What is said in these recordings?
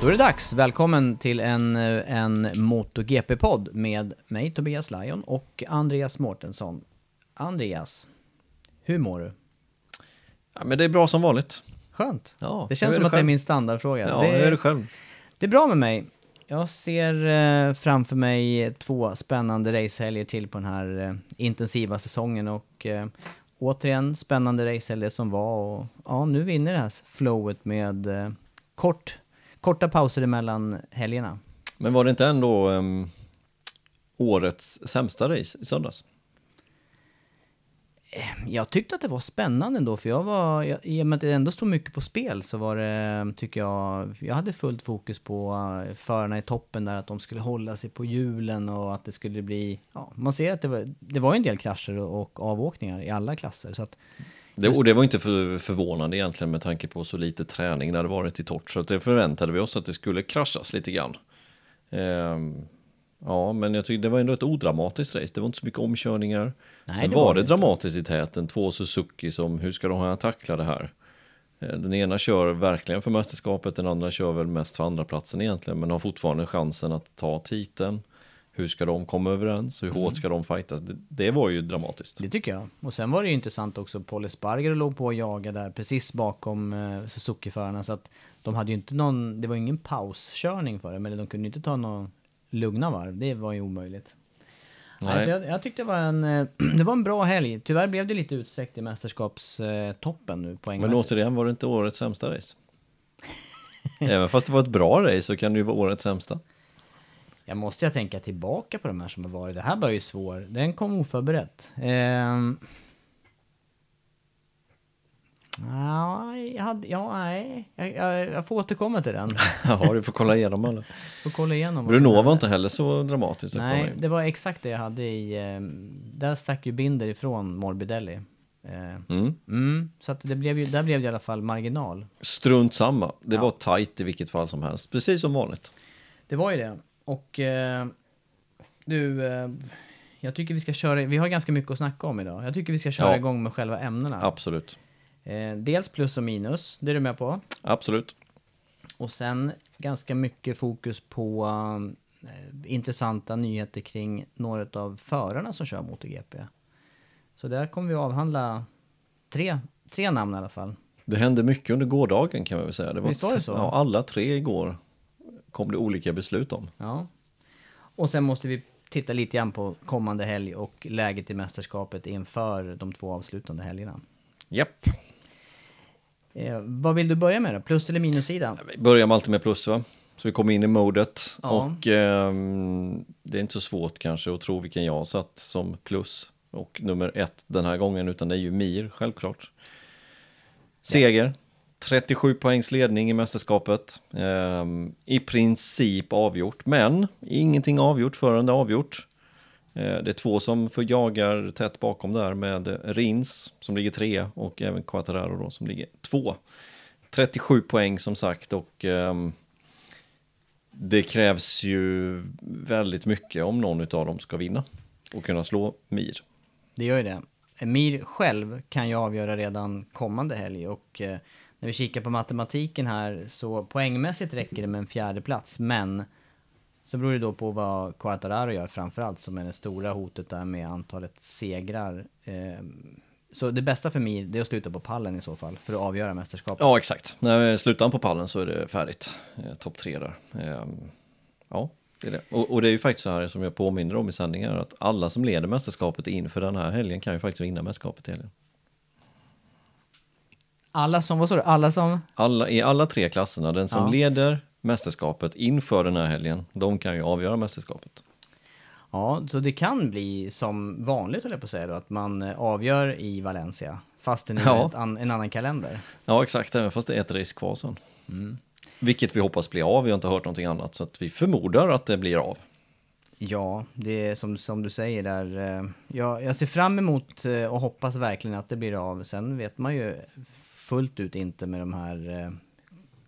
Då är det dags. Välkommen till en, en MotoGP-podd med mig Tobias Lajon och Andreas Mårtensson. Andreas, hur mår du? Ja, men det är bra som vanligt. Skönt. Ja, det känns som det att det är själv? min standardfråga. Ja, det, är det själv? det är bra med mig. Jag ser eh, framför mig två spännande racehelger till på den här eh, intensiva säsongen och eh, återigen spännande racehelger som var och ja, nu vinner det här flowet med kort, korta pauser emellan helgerna. Men var det inte ändå ehm, årets sämsta race i söndags? Jag tyckte att det var spännande ändå, för jag var, jag, i och med att det ändå stod mycket på spel så var det, tycker jag, jag hade fullt fokus på uh, förarna i toppen där, att de skulle hålla sig på hjulen och att det skulle bli, ja, man ser att det var, det var en del krascher och, och avåkningar i alla klasser, så att Det, och det var inte för, förvånande egentligen med tanke på så lite träning när det varit i torrt. Så det förväntade vi oss att det skulle kraschas lite grann. Ehm, ja, men jag tyckte det var ändå ett odramatiskt race. Det var inte så mycket omkörningar. Nej, Sen det var var det det dramatiskt i täten. Två Suzuki som, hur ska de ha tackla det här? Eh, Den ena kör verkligen för mästerskapet, den andra kör väl mest för andra platsen egentligen, men har fortfarande chansen att ta titeln. Hur ska de komma överens? Hur Mm. hårt ska de fightas? Det, det var ju dramatiskt. det tycker jag. Och sen var det ju intressant också, Paul Espargaro låg på och jagade där precis bakom uh, Suzuki-förarna, så att de hade ju inte någon, det var ingen pauskörning för dem, eller de kunde ju inte ta någon lugna varv, det var ju omöjligt. Nej. Alltså jag, jag tyckte det var en, eh, det var en bra helg. Tyvärr blev det lite utsträckt i mästerskapstoppen nu Men återigen var det inte årets sämsta race. Även fast det var ett bra race så kan det ju vara årets sämsta. Jag måste jag tänka tillbaka på de här som har varit. Det här var ju svår. Den kom oförberett. Ja, jag hade, ja, nej. Jag, jag, jag får återkomma till den. Ja, du får kolla igenom alla. Får kolla igenom. vad Bruno var inte heller så dramatiskt. för Nej, det var exakt det jag hade i... ehm, där stack ju Binder ifrån Morbidelli. Ehm, Mm. mm, så att det blev ju, där blev det i alla fall marginal. Strunt samma. Det var tight i vilket fall som helst. Precis som vanligt. Det var ju det. Och eh, du, eh, jag tycker vi ska köra, vi har ganska mycket att snacka om idag. Jag tycker vi ska köra Ja. igång med själva ämnena. Absolut. Eh, dels plus och minus, det är du med på. Absolut. Och sen ganska mycket fokus på eh, intressanta nyheter kring några av förarna som kör MotoGP. Så där kommer vi avhandla tre, tre namn i alla fall. Det hände mycket under gårdagen kan man väl säga. Det Visst var det så? Ja, alla tre igår kom det olika beslut om. Ja. Och sen måste vi titta lite grann på kommande helg och läget i mästerskapet inför de två avslutande helgerna. Japp. Eh, vad vill du börja med då? Plus eller minussida? Vi börjar med alltid med plus va? Så vi kommer in i modet. Ja. Och ehm, det är inte så svårt kanske att tro vilken jag har satt som plus. Och nummer ett den här gången, utan det är ju Mir, självklart. Seger. 37 poängs ledning i mästerskapet. Ehm, I princip avgjort, men ingenting avgjort förrän det är avgjort. Eh, Det är två som får jagar tätt bakom där med Rins som ligger tre och även Quattararo då som ligger två. 37 poäng som sagt och ehm, det krävs ju väldigt mycket om någon av dem ska vinna och kunna slå Mir. Det gör ju det. Mir själv kan ju avgöra redan kommande helg och eh, när vi kikar på matematiken här så poängmässigt räcker det med en fjärde plats men så beror det då på vad Quartararo gör framförallt som är det stora hotet där med antalet segrar. Ehm, så det bästa för Mir det är att sluta på pallen i så fall för att avgöra mästerskapet. Ja, exakt. När slutar han på pallen så är det färdigt. Eh, topp tre där. Ehm, ja, det är det. Och, och det är ju faktiskt så här som jag påminner om i sändningar att alla som leder mästerskapet inför den här helgen kan ju faktiskt vinna mästerskapet i helgen. Alla som, vad sa du, alla som? Alla, I alla tre klasserna, den som Ja. leder mästerskapet inför den här helgen, de kan ju avgöra mästerskapet. Ja, så det kan bli som vanligt höll jag på att säga då, att man eh, avgör i Valencia. Fast det är Ja. an, en annan kalender. Ja, exakt, även fast det är ett race kvar sen. Mm. Vilket vi hoppas blir av, vi har inte hört någonting annat, så att vi förmodar att det blir av. Ja, det är som, som du säger där. eh, Jag, jag ser fram emot eh, och hoppas verkligen att det blir av. Sen vet man ju fullt ut inte med de här eh,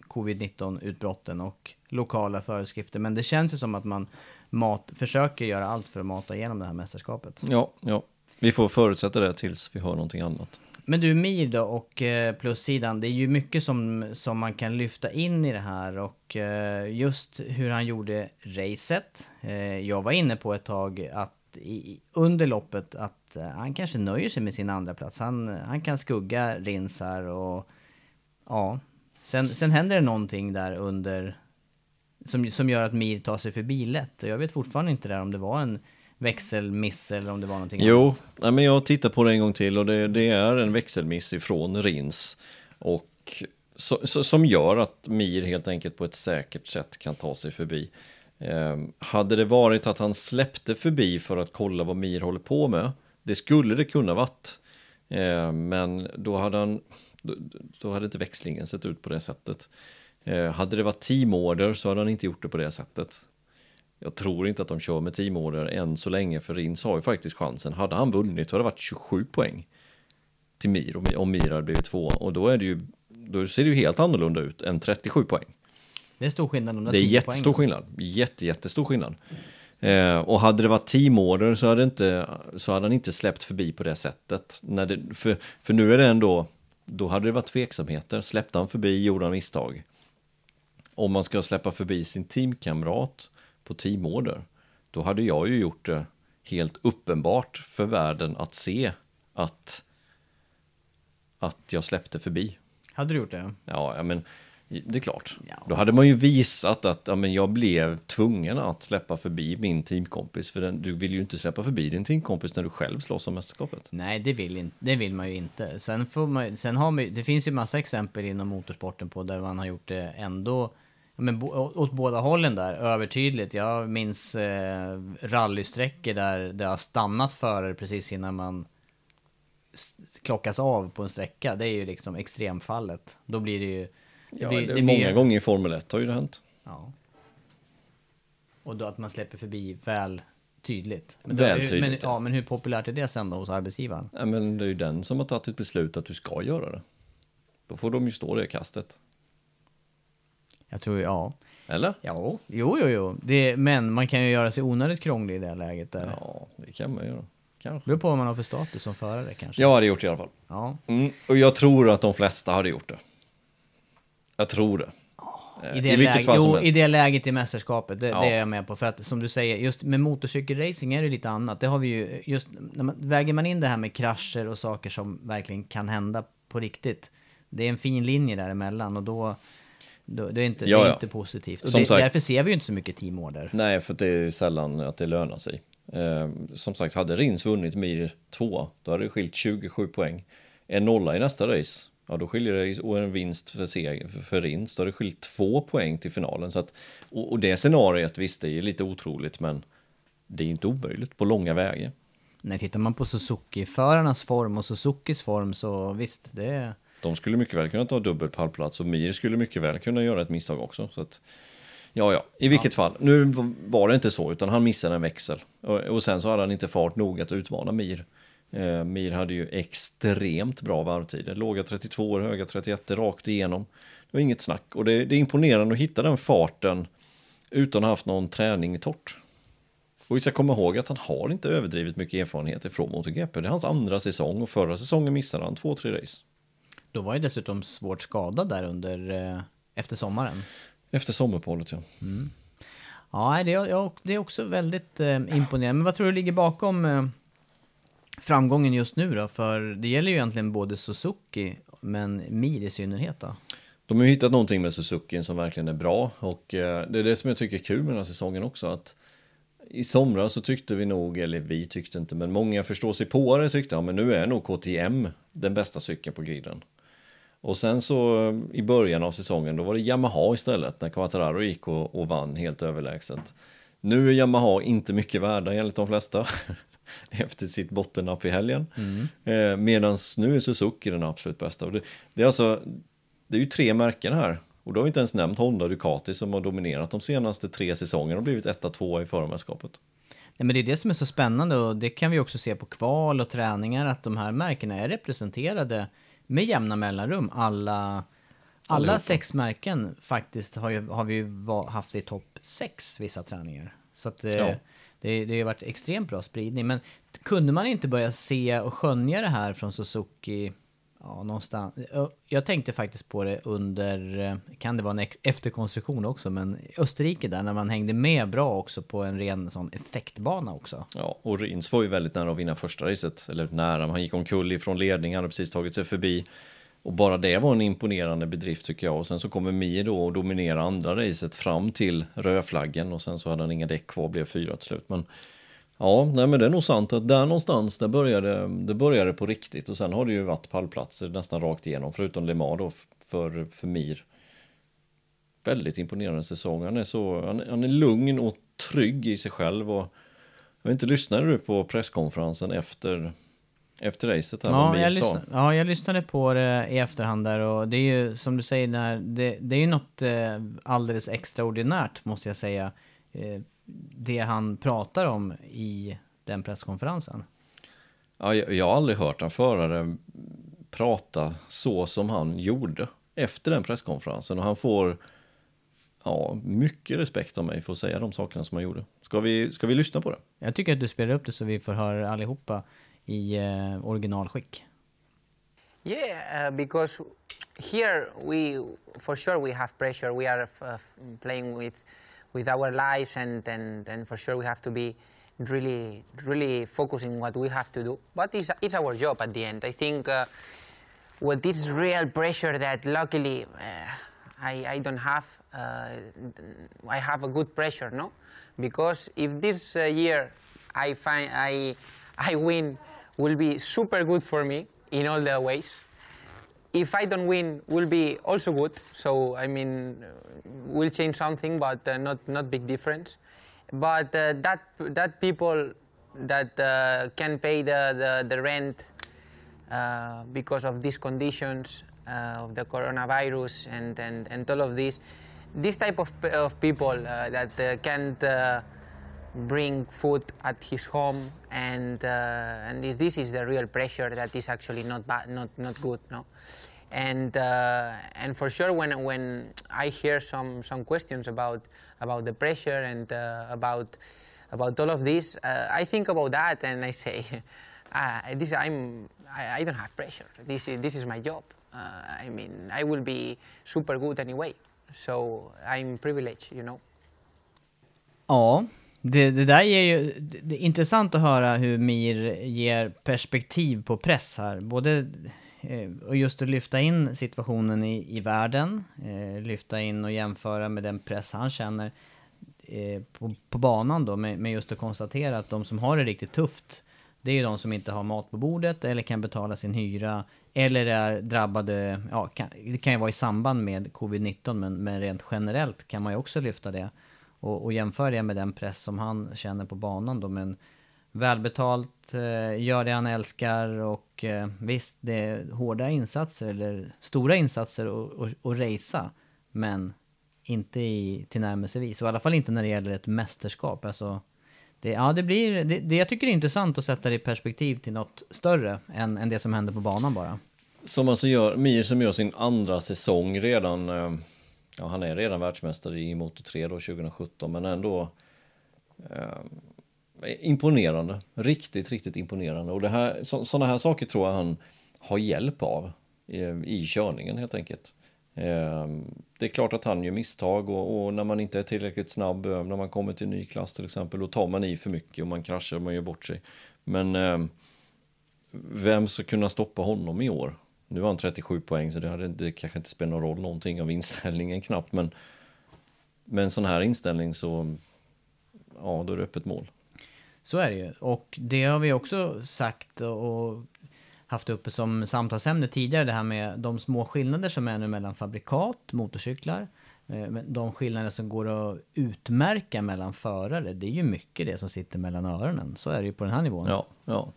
covid-19 utbrotten och lokala föreskrifter. Men det känns ju som att man mat, försöker göra allt för att mata igenom det här mästerskapet. Ja, ja. Vi får förutsätta det tills vi hör någonting annat. Men du Mir då och eh, plussidan, det är ju mycket som, som man kan lyfta in i det här och eh, just hur han gjorde racet. Jag var inne på ett tag att i, under loppet att eh, han kanske nöjer sig med sin andra plats. Han, han kan skugga Rins här och ja. Sen, sen händer det någonting där under som, som gör att Mir tar sig förbi lätt. Jag vet fortfarande inte där om det var en växelmiss eller om det var någonting Jo, annat. nej, men jag tittar på det en gång till och det, det är en växelmiss ifrån Rins. Och så, så, som gör att Mir helt enkelt på ett säkert sätt kan ta sig förbi. Eh, hade det varit att han släppte förbi för att kolla vad Mir håller på med, det skulle det kunna varit. Eh, men då hade, han, då, då hade inte växlingen sett ut på det sättet. Eh, hade det varit teamorder så hade han inte gjort det på det sättet. Jag tror inte att de kör med teamorder än så länge, för Rins har ju faktiskt chansen. Hade han vunnit så hade det varit 27 poäng till Mir om, Mir hade blivit två. Och då, är det ju, då ser det ju helt annorlunda ut än 37 poäng. Det är stor skillnad. De Det är 10 jättestor poängen. skillnad. Jätte, jättestor skillnad. Eh, och hade det varit teamorder så hade, inte, så hade han inte släppt förbi på det sättet. När det, för, för nu är det ändå, då hade det varit tveksamheter. Släppte han förbi, gjorde han misstag. Om man ska släppa förbi sin teamkamrat på teamorder, då hade jag ju gjort det helt uppenbart för världen att se att, att jag släppte förbi. Hade du gjort det? Ja, ja, men det är klart. Ja. Då hade man ju visat att ja, men jag blev tvungen att släppa förbi min teamkompis. För den, du vill ju inte släppa förbi din teamkompis när du själv slåss om mästerskapet. Nej, det vill, in, det vill man ju inte. Sen, får man, sen har man det finns ju massa exempel inom motorsporten på där man har gjort det ändå men, bo- åt båda hållen där, övertydligt. Jag minns eh, rallysträckor där det har stannat förare precis innan man klockas av på en sträcka. Det är ju liksom extremfallet. Då blir det ju... Det Ja, det, det blir många ju- gånger i Formel 1 har ju det hänt. Ja. Och då att man släpper förbi väl tydligt. Men Väl hur, tydligt, Men, ja. men hur populärt är det sen då hos arbetsgivaren? Ja, men det är ju den som har tagit ett beslut att du ska göra det. Då får de ju stå det kastet. Jag tror, ja. Eller? Ja, jo, jo, jo. Det, men man kan ju göra sig onödigt krånglig i det här läget där. Ja, det kan man göra. Kanske. Beror på vad man har för status som förare kanske. Jag hade gjort det i alla fall. Ja. Mm, och jag tror att de flesta hade gjort det. Jag tror det. Eh, I det, vilket läge, jo, i det läget i mästerskapet, det, Ja. det är jag med på. För att som du säger, just med motorcykelracing är det lite annat. Det har vi ju, just när man, väger man in det här med krascher och saker som verkligen kan hända på riktigt. Det är en fin linje däremellan och då, då det är inte, Ja, det är ja. inte positivt. Och Som det, sagt- därför ser vi ju inte så mycket teamorder. Nej, för det är ju sällan att det lönar sig. Eh, som sagt, hade Rins vunnit Mir 2, då hade det skilt 27 poäng. En nolla i nästa race, ja då skiljer det, och en vinst för, seger, för, Rins, då hade det skilt två poäng till finalen. Så att, och, och det scenariet, visst, det är lite otroligt, men det är inte omöjligt på långa vägar. Nej, tittar man på Suzuki-förarnas form och Suzukis form så visst, det är... De skulle mycket väl kunna ta dubbel pallplats och Mir skulle mycket väl kunna göra ett misstag också. Så att, Ja, ja, i vilket fall. Nu var det inte så, utan han missade en växel. Och, och sen så hade han inte fart nog att utmana Mir. Eh, Mir hade ju extremt bra varvtider. Låga 32 år, höga 31 rakt igenom. Det var inget snack. Och det, det är imponerande att hitta den farten utan att ha haft någon träning i torrt. Och vi ska komma ihåg att han har inte överdrivet mycket erfarenhet ifrån MotoGP. Det är hans andra säsong och förra säsongen missade han två, tre race. Då var ju dessutom svårt skadad där under, eh, efter sommaren. Efter sommaruppehållet, ja. Mm. Ja, det är, det är också väldigt eh, imponerande. Men vad tror du ligger bakom eh, framgången just nu då? För det gäller ju egentligen både Suzuki, men Mir i synnerhet då? De har ju hittat någonting med Suzuki som verkligen är bra och eh, det är det som jag tycker är kul med den här säsongen också. Att i somras så tyckte vi nog, eller vi tyckte inte, men många förstår sig på det tyckte, ja men nu är nog KTM den bästa cykeln på griden. Och sen så eh, i början av säsongen då var det Yamaha istället när Quattararo gick och, och vann helt överlägset. Nu är Yamaha inte mycket värda enligt de flesta efter sitt bottennapp i helgen. Mm. Eh, Medan nu är Suzuki den absolut bästa. Och det, det, är alltså, det är ju tre märken här. Och då har vi inte ens nämnt Honda och Ducati som har dominerat de senaste tre säsongerna och blivit etta, tvåa i förmästerskapet. Nej, men det är det som är så spännande och det kan vi också se på kval och träningar att de här märkena är representerade med jämna mellanrum. Alla, alla sex märken faktiskt har, ju, har vi ju haft i topp sex vissa träningar. Så att eh, ja det, det har varit extremt bra spridning. Men kunde man inte börja se och skönja det här från Suzuki Ja, någonstans. Jag tänkte faktiskt på det under, eh, kan det vara en efterkonstruktion också, men Österrike där när man hängde med bra också på en ren sån effektbana också. Ja, och Rins var ju väldigt nära att vinna första racet, eller nära, han gick omkull ifrån ledningen, hade precis tagit sig förbi. Och bara det var en imponerande bedrift tycker jag. Och sen så kommer Mir då och dominerar andra racet fram till rödflaggen och sen så hade han inga däck kvar, och blev fyra till slut. Men Ja, nej men det är nog sant att där någonstans där började det började på riktigt och sen har det ju varit pallplatser nästan rakt igenom förutom Le Mans då för, för Mir. Väldigt imponerande säsong. Han är så, han, han är lugn och trygg i sig själv och jag vet inte, lyssnade du på presskonferensen efter efter racet här, ja, jag lyssnade, ja, jag lyssnade på det i efterhand där och det är ju som du säger, när, det, det är ju något eh, alldeles extraordinärt måste jag säga. Eh, det han pratar om i den presskonferensen. Ja, jag, jag har aldrig hört en förare prata så som han gjorde efter den presskonferensen och han får ja, mycket respekt av mig för att säga de sakerna som han gjorde. Ska vi, ska vi lyssna på det? Jag tycker att du spelar upp det så vi får höra allihopa i eh, originalskick. Yeah, uh, because here we, for sure we have pressure. We are uh, playing with with our lives, and, and, and for sure we have to be really, really focusing what we have to do. But it's, it's our job at the end. I think uh, with this real pressure that luckily uh, I, I don't have, I have a good pressure, no? Because if this year I find I, I win, will be super good for me in all the ways if I don't win, will be also good. So I mean, will change something, but uh, not not big difference. But uh, that that people that uh, can pay the the, the rent uh, because of these conditions uh, of the coronavirus and, and and all of this, this type of of people uh, that can't bring food at his home and uh, and this, this is the real pressure that is actually not bad, not not good no? And uh, and for sure when when I hear some some questions about about the pressure and uh, about about all of this uh, I think about that and I say ah, this I'm I, I, don't have pressure. This is this is my job. Uh, I mean I will be super good anyway. So I'm privileged you know? Ja, Det, det där är ju det är intressant att höra hur Mir ger perspektiv på press här. Både eh, och just att lyfta in situationen i, i världen, eh, lyfta in och jämföra med den press han känner eh, på, på banan då, med, med, just att konstatera att de som har det riktigt tufft, det är ju de som inte har mat på bordet eller kan betala sin hyra eller är drabbade, ja, kan, det kan ju vara i samband med covid-19 men, men rent generellt kan man ju också lyfta det och, och jämför det med den press som han känner på banan då. Men välbetalt, eh, gör det han älskar och eh, visst, det är hårda insatser eller stora insatser att racea. Men inte i tillnärmelsevis. Och i alla fall inte när det gäller ett mästerskap. Alltså, det, ja, det, blir, det, det jag tycker är intressant att sätta det i perspektiv till något större än, än det som händer på banan bara. Som alltså gör, Mir som gör sin andra säsong redan, eh, ja han är redan världsmästare i Moto 3 då 2017 men ändå eh, imponerande, riktigt, riktigt imponerande och det här, så, sådana här saker tror jag han har hjälp av i, i körningen helt enkelt. Eh, det är klart att han gör misstag och, och, när man inte är tillräckligt snabb, eh, när man kommer till en ny klass till exempel, då tar man i för mycket och man kraschar och man gör bort sig. Men eh, vem ska kunna stoppa honom i år? Nu har han 37 poäng så det, hade, det kanske inte spelar någon roll någonting av inställningen knappt. Men med en sån här inställning så, ja då är det öppet mål. Så är det ju. Och det har vi också sagt och haft uppe som samtalsämne tidigare. Det här med de små skillnader som är nu mellan fabrikat, motorcyklar. Eh, de skillnader som går att utmärka mellan förare. Det är ju mycket det som sitter mellan öronen. Så är det ju på den här nivån. Ja, ja.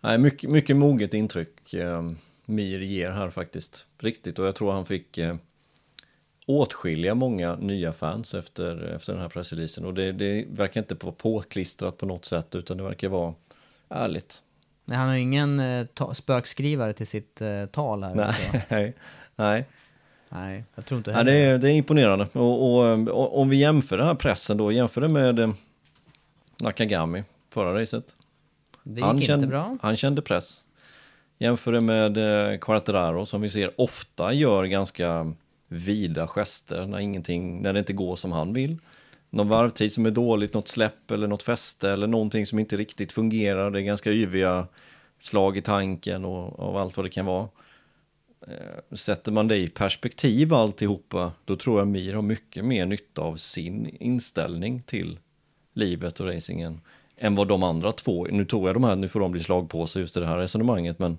Nej, mycket, mycket moget intryck. Mir ger här faktiskt. Riktigt och jag tror han fick eh, åtskilliga många nya fans efter, efter den här pressreleasen. Och det, det verkar inte vara påklistrat på något sätt utan det verkar vara ärligt. Nej, han har ingen eh, spökskrivare till sitt eh, tal här. Nej, nej. Nej, jag tror inte heller. Nej, det, är, det är imponerande. Och, och, och, om vi jämför den här pressen då, jämför det med eh, Nakagami förra racet. Det gick han inte kände, bra. Han kände press. Jämför det med eh, Quartararo som vi ser ofta gör ganska vida gester när, ingenting, när det inte går som han vill. Någon varvtid som är dåligt, något släpp eller något fäste eller någonting som inte riktigt fungerar. Det är ganska yviga slag i tanken och, av allt vad det kan vara. Eh, sätter man det i perspektiv alltihopa, då tror jag Mir har mycket mer nytta av sin inställning till livet och racingen än vad de andra två, nu tog jag de här, nu får de bli slagpåse just i det här resonemanget, men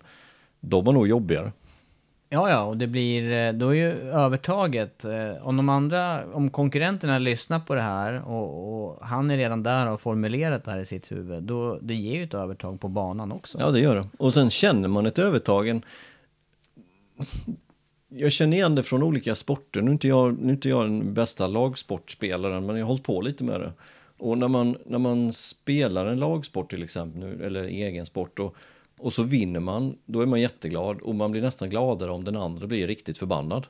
de var nog jobbigare. Ja, ja, och det blir, eh, då är ju övertaget, eh, om de andra, om konkurrenterna lyssnar på det här och, och han är redan där och har formulerat det här i sitt huvud, då det ger ju ett övertag på banan också. Ja, det gör det. Och sen känner man ett övertag, en... Jag känner igen det från olika sporter. Nu är inte jag, nu är inte jag den bästa lagsportspelaren, men jag har hållit på lite med det. Och när man, när man spelar en lagsport till exempel, eller egen sport, och, och så vinner man, då är man jätteglad och man blir nästan gladare om den andra blir riktigt förbannad.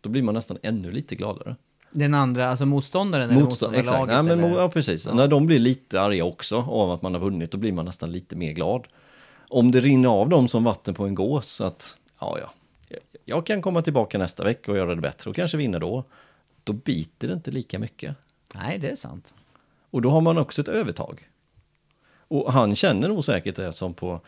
Då blir man nästan ännu lite gladare. Den andra, alltså motståndaren eller Motstånd, exakt. Ja, men, eller? ja, precis. Ja. När de blir lite arga också av att man har vunnit, då blir man nästan lite mer glad. Om det rinner av dem som vatten på en gås, att ja, ja, jag kan komma tillbaka nästa vecka och göra det bättre och kanske vinna då. Då biter det inte lika mycket. Nej, det är sant. Och då har man också ett övertag. Och han känner nog säkert det som på,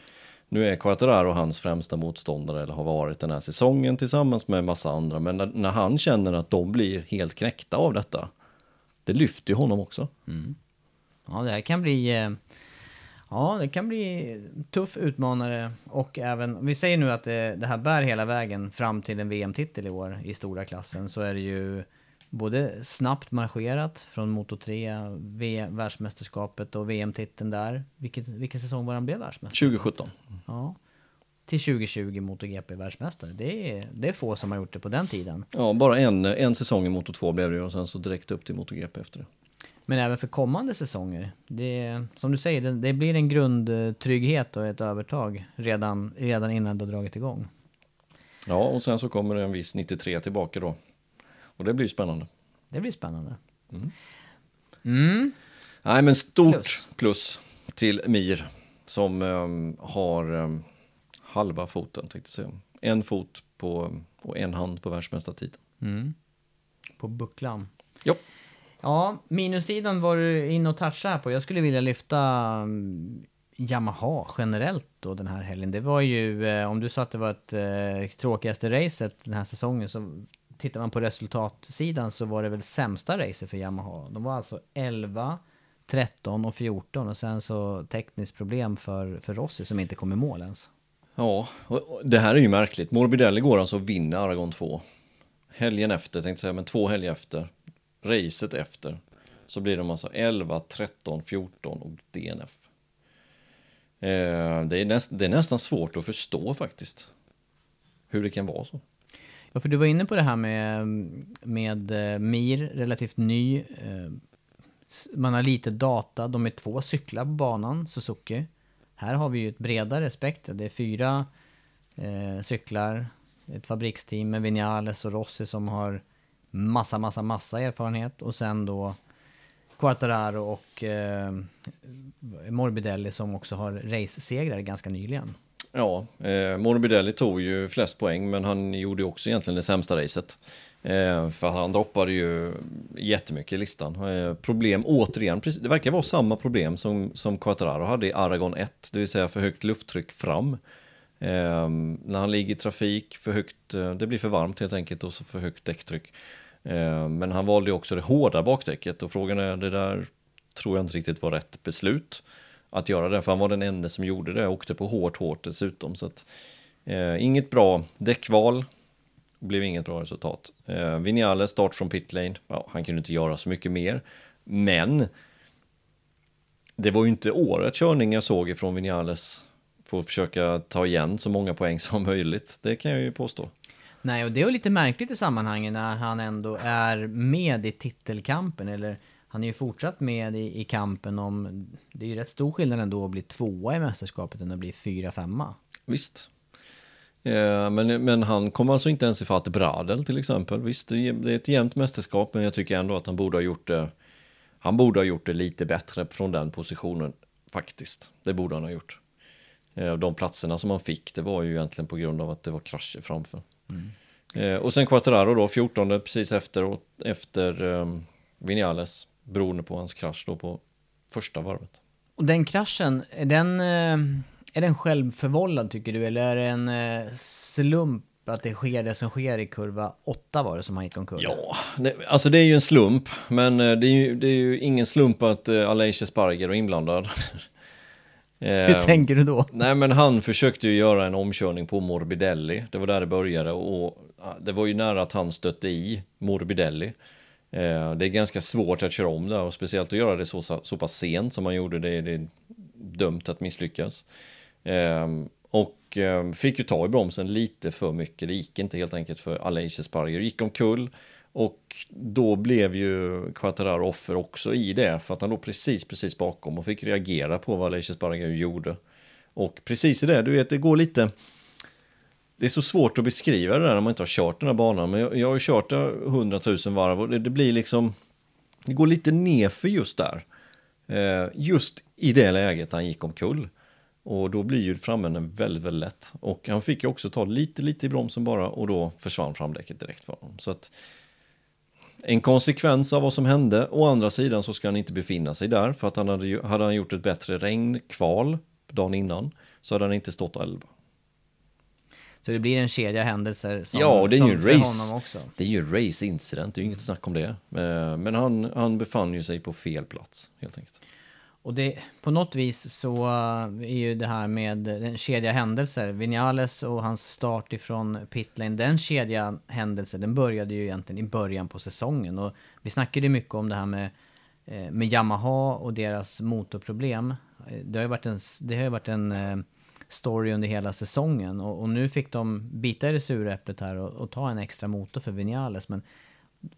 nu är Quattararo hans främsta motståndare eller har varit den här säsongen tillsammans med en massa andra. Men när, när han känner att de blir helt knäckta av detta, det lyfter ju honom också. Mm. Ja, det här kan bli... Eh, ja, det kan bli tuff utmanare och även, vi säger nu att det, det här bär hela vägen fram till en VM-titel i år i stora klassen så är det ju både snabbt marscherat från Moto 3, v världsmästerskapet och VM-titeln där. Vilket, vilken säsong var han blev världsmästare? 2017. Ja. Till 2020 MotoGP världsmästare. Det är, det är få som har gjort det på den tiden. Ja, bara en, en säsong i Moto 2 blev det och sen så direkt upp till MotoGP efter det. Men även för kommande säsonger. Det, som du säger, det, det blir en grundtrygghet och ett övertag redan, redan innan det har dragit igång. Ja, och sen så kommer det en viss 93 tillbaka då. Och det blir spännande. Det blir spännande. Mm. Mm. Nej, men stort plus, plus till Mir som um, har um, halva foten, tänkte jag säga. En fot på, och en hand på världsmästartiteln. Mm. På bucklan. Jo. Ja, minussidan var du inne och touchade här på. Jag skulle vilja lyfta um, Yamaha generellt då den här helgen. Det var ju, eh, om du sa att det var ett eh, tråkigaste racet den här säsongen så tittar man på resultatsidan så var det väl sämsta racet för Yamaha. De var alltså 11, 13 och 14 och sen så tekniskt problem för, för Rossi som inte kom i mål ens. Ja, och det här är ju märkligt. Morbidelli går alltså och vinner Aragon 2. Helgen efter, tänkte säga, men två helger efter. Racet efter. Så blir de alltså 11, 13, 14 och DNF. Eh, det, är näst, det är nästan svårt att förstå faktiskt. Hur det kan vara så. Ja, för du var inne på det här med, med eh, Mir, relativt ny. Eh, Man har lite data, de är två cyklar på banan, Suzuki. Här har vi ju ett bredare spektra, det är fyra eh, cyklar, ett fabriksteam med Vinales och Rossi som har massa, massa, massa erfarenhet och sen då Quartararo och eh, Morbidelli som också har race-segrar ganska nyligen. Ja, eh, Morbidelli tog ju flest poäng, men han gjorde ju också egentligen det sämsta racet. Eh, för han droppade ju jättemycket i listan. Eh, problem återigen, precis, det verkar vara samma problem som, som Quattararo hade i Aragon 1, det vill säga för högt lufttryck fram. Eh, när han ligger i trafik, för högt, eh, det blir för varmt helt enkelt och så för högt däcktryck. Eh, men han valde ju också det hårda bakdäcket och frågan är, det där tror jag inte riktigt var rätt beslut att göra det, för han var den enda som gjorde det och åkte på hårt, hårt dessutom. Så att, eh, inget bra däckval, blev inget bra resultat. Eh, Vinales start från pit lane, ja, han kunde inte göra så mycket mer, men det var ju inte årets körning jag såg ifrån Vinales för att försöka ta igen så många poäng som möjligt. Det kan jag ju påstå. Nej, och det är ju lite märkligt i sammanhanget när han ändå är med i titelkampen, eller han är ju fortsatt med i, i kampen om... Det är ju rätt stor skillnad ändå att bli tvåa i mästerskapet än att bli fyra, femma. Visst. Eh, men, men han kom alltså inte ens ifatt Bradel till exempel. Visst, det är ett jämnt mästerskap, men jag tycker ändå att han borde ha gjort det. Han borde ha gjort det lite bättre från den positionen, faktiskt. Det borde han ha gjort. Eh, De platserna som han fick, det var ju egentligen på grund av att det var krascher framför. Eh, Och sen Quattararo då, 14 precis efter, efter um, Vinales, beroende på hans krasch då på första varvet. Och den kraschen, är den, eh, är den självförvållad tycker du, eller är det en eh, slump att det sker det som sker i kurva 8 var det som han gick omkull? Ja, det, alltså det är ju en slump, men eh, det är ju, det är ju ingen slump att uh, Aleix Sparger är inblandad. Hur tänker du då? Nej, men han försökte ju göra en omkörning på Morbidelli. Det var där det började och det var ju nära att han stötte i Morbidelli. Eh, det är ganska svårt att köra om det, och speciellt att göra det så, så pass sent som man gjorde. Det, det är dömt att misslyckas. Eh, och eh, fick ju ta i bromsen lite för mycket. Det gick inte helt enkelt för Aleix Barger. Gick omkull och då blev ju Quattararo offer också i det för att han låg precis, precis bakom och fick reagera på vad Aleix Sparger gjorde. Och precis i det, du vet, det går lite... Det är så svårt att beskriva det där när man inte har kört den här banan, men jag, jag har ju kört 100 000 varv och det, det blir liksom... Det går lite nerför just där. Eh, just i det läget han gick omkull. Och då blir ju framänden väldigt, väldigt lätt. Och han fick ju också ta lite, lite i bromsen bara och då försvann framdäcket direkt för honom. Så att en konsekvens av vad som hände. Å andra sidan så ska han inte befinna sig där för att han hade, hade han gjort ett bättre regnkval dagen innan så hade han inte stått 11. Så det blir en kedja händelser som, Ja, och det är ju för race. honom också. Det är ju en race incident, det är ju inget snack om det. Eh, Men han, han befann ju sig på fel plats helt enkelt. Och det, på något vis så uh, är ju det här med en kedja händelser, Vinales och hans start ifrån pitlane, den kedja händelser, den började ju egentligen i början på säsongen. Och vi snackade ju mycket om det här med, eh, med Yamaha och deras motorproblem. Eh, Det har ju varit en, det har ju varit en eh, story under hela säsongen och, och nu fick de bita i det sura äpplet här och, och ta en extra motor för Vinales. Men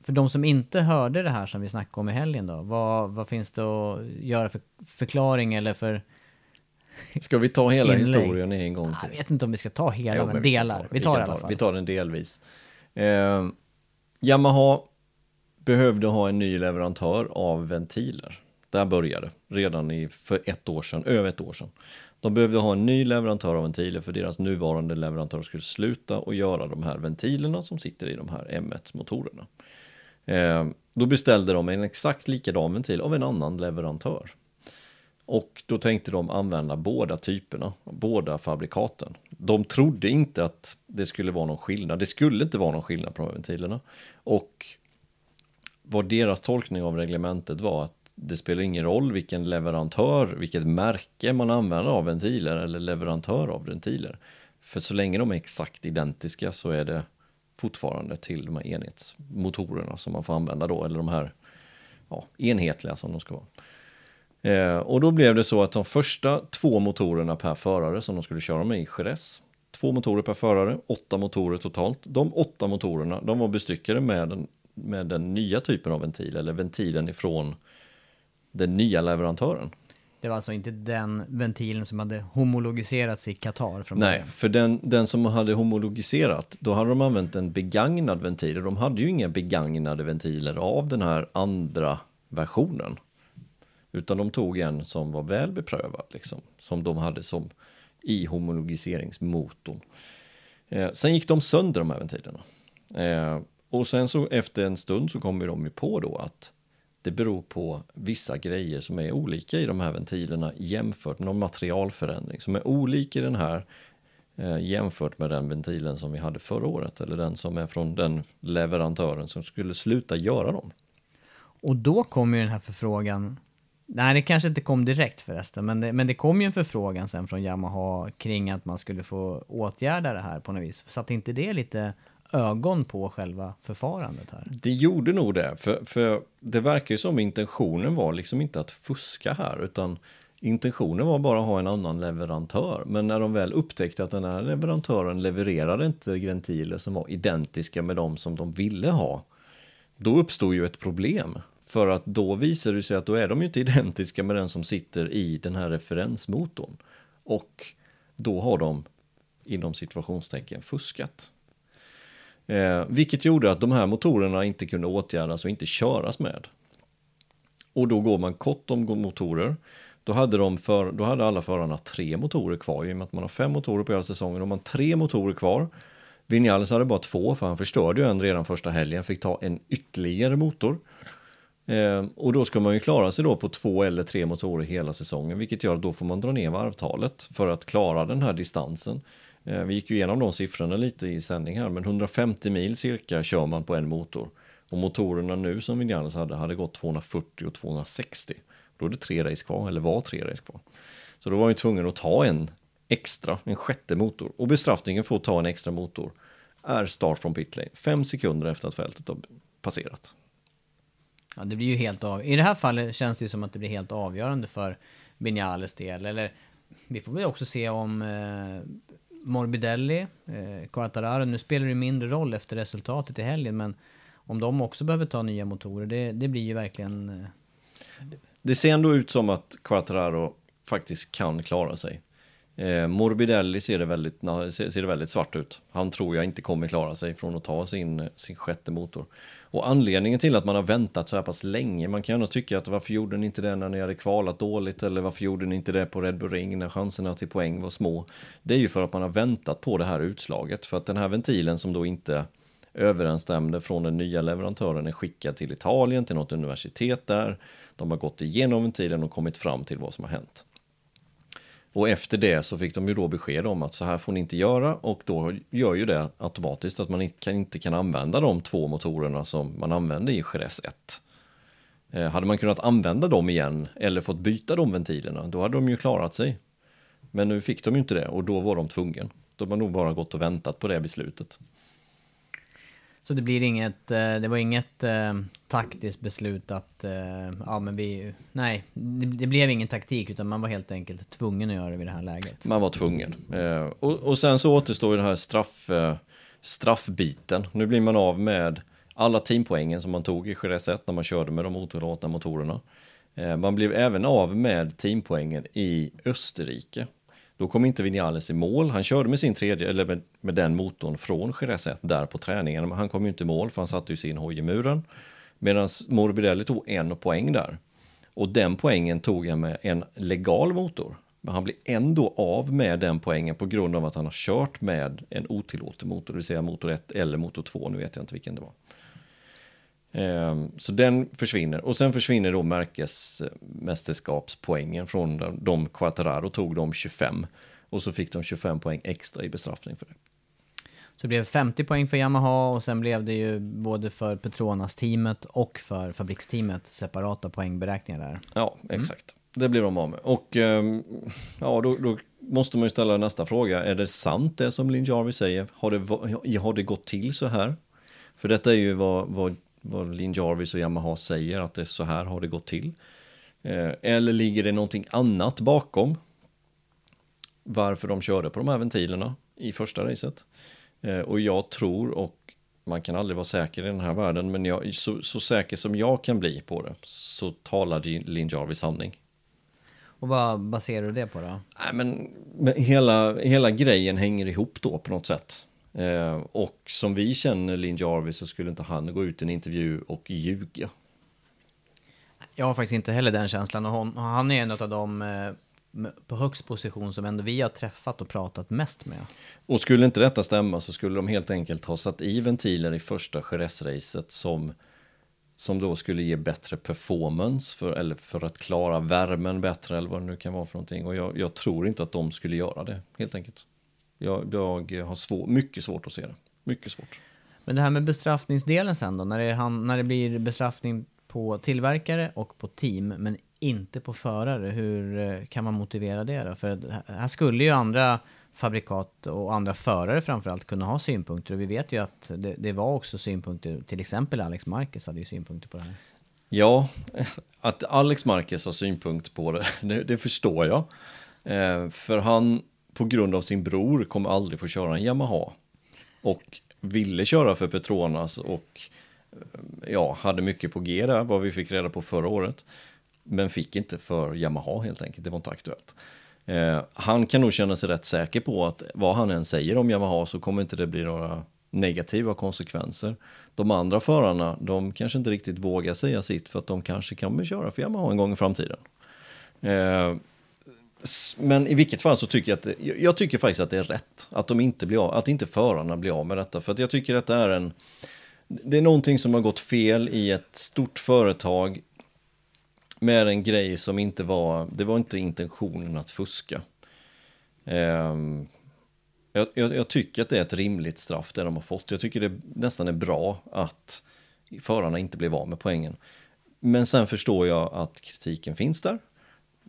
för de som inte hörde det här som vi snackade om i helgen då, vad, vad finns det att göra för förklaring eller för... Ska vi ta hela Inlägg. historien en gång Jag till? vet inte om vi ska ta hela, Jo, men, men vi delar. vi tar kan det i alla ta- fall. Vi tar den delvis. Eh, Yamaha behövde ha en ny leverantör av ventiler. Där började redan i, för ett år sedan, över ett år sedan. De behövde ha en ny leverantör av ventiler för deras nuvarande leverantör skulle sluta och göra de här ventilerna som sitter i de här M1-motorerna. Eh, då beställde de en exakt likadan ventil av en annan leverantör. Och då tänkte de använda båda typerna, båda fabrikaten. De trodde inte att det skulle vara någon skillnad. Det skulle inte vara någon skillnad på de här ventilerna. Och vad deras tolkning av reglementet var att det spelar ingen roll vilken leverantör, vilket märke man använder av ventiler eller leverantör av ventiler. För så länge de är exakt identiska så är det fortfarande till de här enhetsmotorerna som man får använda då, eller de här ja, enhetliga som de ska vara. Eh, och då blev det så att de första två motorerna per förare som de skulle köra med i Jerez två motorer per förare, åtta motorer totalt. De åtta motorerna, de var bestyckade med den, med den nya typen av ventil, eller ventilen ifrån den nya leverantören. Det var alltså inte den ventilen som hade homologiserats i Qatar från Nej, början. för den, den som hade homologiserat, då hade de använt en begagnad ventil. och De hade ju inga begagnade ventiler av den här andra versionen. Utan de tog en som var väl beprövad, liksom, som de hade som i homologiseringsmotorn. Eh, sen gick de sönder de här ventilerna. Eh, och sen så efter en stund så kommer de ju på då att det beror på vissa grejer som är olika i de här ventilerna jämfört med någon materialförändring som är olika i den här eh, jämfört med den ventilen som vi hade förra året eller den som är från den leverantören som skulle sluta göra dem. Och då kommer ju den här förfrågan, nej det kanske inte kom direkt förresten, men det, men det kom ju en förfrågan sen från Yamaha kring att man skulle få åtgärda det här på något vis. Satt inte det lite ögon på själva förfarandet här? Det gjorde nog det, för, för det verkar ju som intentionen var liksom inte att fuska här, utan intentionen var bara att ha en annan leverantör. Men när de väl upptäckte att den här leverantören levererade inte ventiler som var identiska med de som de ville ha, då uppstod ju ett problem. För att då visar det sig att då är de ju inte identiska med den som sitter i den här referensmotorn. Och då har de inom situationstecken fuskat. Eh, vilket gjorde att de här motorerna inte kunde åtgärdas och inte köras med. Och då går man kort om motorer. Då hade, de för, då hade alla förarna tre motorer kvar. I och med att man har fem motorer på hela säsongen. Om man tre motorer kvar. Vinales hade bara två för han förstörde ju en redan första helgen. Fick ta en ytterligare motor. Eh, och då ska man ju klara sig då på två eller tre motorer hela säsongen. Vilket gör att då får man dra ner varvtalet för att klara den här distansen. Eh, vi gick ju igenom de siffrorna lite i sändning här, men 150 mil cirka kör man på en motor. Och motorerna nu som Vinales hade, hade gått 240 och 260. Då är det tre race kvar, eller var tre race kvar. Så då var vi ju tvungen att ta en extra, en sjätte motor. Och bestraffningen för att ta en extra motor är start från pitlane, fem sekunder efter att fältet har passerat. Ja, det blir ju helt av... I det här fallet känns det ju som att det blir helt avgörande för Vinales del. Eller vi får väl också se om eh, Morbidelli, eh, Quartararo, nu spelar det mindre roll efter resultatet i helgen, men om de också behöver ta nya motorer, det, det blir ju verkligen... Eh... Det ser ändå ut som att Quartararo faktiskt kan klara sig. Eh, Morbidelli ser det, väldigt, ser, ser det väldigt svart ut. Han tror jag inte kommer klara sig från att ta sin, sin sjätte motor. Och anledningen till att man har väntat så här pass länge, man kan ju annars tycka att varför gjorde ni inte det när ni hade kvalat dåligt eller varför gjorde ni inte det på Red Bull Ring när chanserna till poäng var små. Det är ju för att man har väntat på det här utslaget, för att den här ventilen som då inte överensstämde från den nya leverantören är skickad till Italien, till något universitet där. De har gått igenom ventilen och kommit fram till vad som har hänt. Och efter det så fick de ju då besked om att så här får ni inte göra och då gör ju det automatiskt att man inte kan, inte kan använda de två motorerna som man använde i Jerez 1. Eh, hade man kunnat använda dem igen eller fått byta de ventilerna, då hade de ju klarat sig. Men nu fick de ju inte det och då var de tvungen. Då har man nog bara gått och väntat på det beslutet. Så det blir inget, eh, det var inget eh, taktiskt beslut att, eh, ja men vi, nej, det, det, blev ingen taktik utan man var helt enkelt tvungen att göra det vid det här läget. Man var tvungen. Eh, och, och sen så återstår ju den här straff, eh, straffbiten. Nu blir man av med alla teampoängen som man tog i Jerez 1 när man körde med de otillåtna motorerna. Eh, man blev även av med teampoängen i Österrike då kom inte Vinales i mål. Han körde med sin tredje, eller med, med den motorn från Jerez 1 där på träningen. Men han kom ju inte i mål för han satte ju sin hoj i muren. Medan Morbidelli tog en poäng där. Och den poängen tog han med en legal motor. Men han blir ändå av med den poängen på grund av att han har kört med en otillåten motor, det vill säga motor 1 eller motor 2, nu vet jag inte vilken det var. Ehm, så den försvinner och sen försvinner då märkesmästerskapspoängen från de Quattararo tog de 25 och så fick de 25 poäng extra i bestraffning för det. Så det blev 50 poäng för Yamaha och sen blev det ju både för Petronas-teamet och för fabriksteamet separata poängberäkningar där. Ja, exakt. Mm. Det blir de av med. Och ehm, ja, då, då, måste man ju ställa nästa fråga. Är det sant det som Lin Jarvis säger? Har det, har det gått till så här? För detta är ju vad, vad vad Lin Jarvis och Yamaha säger att det är så här har det gått till. Eh, eller ligger det någonting annat bakom varför de körde på de här ventilerna? i första racet. Eh, och jag tror, och man kan aldrig vara säker i den här världen, men jag, så, så säker som jag kan bli på det, så talar Lin Jarvis sanning. Och vad baserar du det på då? Nej, men, men hela, hela grejen hänger ihop då på något sätt. Eh, och som vi känner Lin Jarvis så skulle inte han gå ut i en intervju och ljuga. Jag har faktiskt inte heller den känslan och hon, han är en av de eh, på högst position som ändå vi har träffat och pratat mest med. Och skulle inte detta stämma så skulle de helt enkelt ha satt i ventiler i första Jerez-racet som, som då skulle ge bättre performance för, eller för att klara värmen bättre eller vad det nu kan vara för någonting. Och jag, jag tror inte att de skulle göra det helt enkelt. Jag, jag har svår, mycket svårt att se det. Mycket svårt. Men det här med bestraffningsdelen sen då, när det, när det blir bestraffning på tillverkare och på team, men inte på förare. Hur eh, kan man motivera det då? För här skulle ju andra fabrikat och andra förare framförallt kunna ha synpunkter. Och vi vet ju att det, det var också synpunkter, till exempel Alex Marquez hade ju synpunkter på det här. Ja, att Alex Marquez har synpunkt på det, det, det förstår jag. Eh, för han, på grund av sin bror, kommer aldrig få köra en Yamaha. Och ville köra för Petronas och eh, ja, hade mycket på G där, vad vi fick reda på förra året. Men fick inte för Yamaha helt enkelt, det var inte aktuellt. Eh, han kan nog känna sig rätt säker på att vad han än säger om Yamaha så kommer inte det bli några negativa konsekvenser. De andra förarna, de kanske inte riktigt vågar säga sitt för att de kanske kommer köra för Yamaha en gång i framtiden. Eh, men i vilket fall så tycker jag att det, jag tycker faktiskt att det är rätt att de inte blir av, att inte förarna blir av med detta. För att jag tycker att det är en, det är någonting som har gått fel i ett stort företag med en grej som inte var, det var inte intentionen att fuska. Um, jag, jag, jag, tycker att det är ett rimligt straff det de har fått. Jag tycker det nästan är bra att förarna inte blev av med poängen. Men sen förstår jag att kritiken finns där.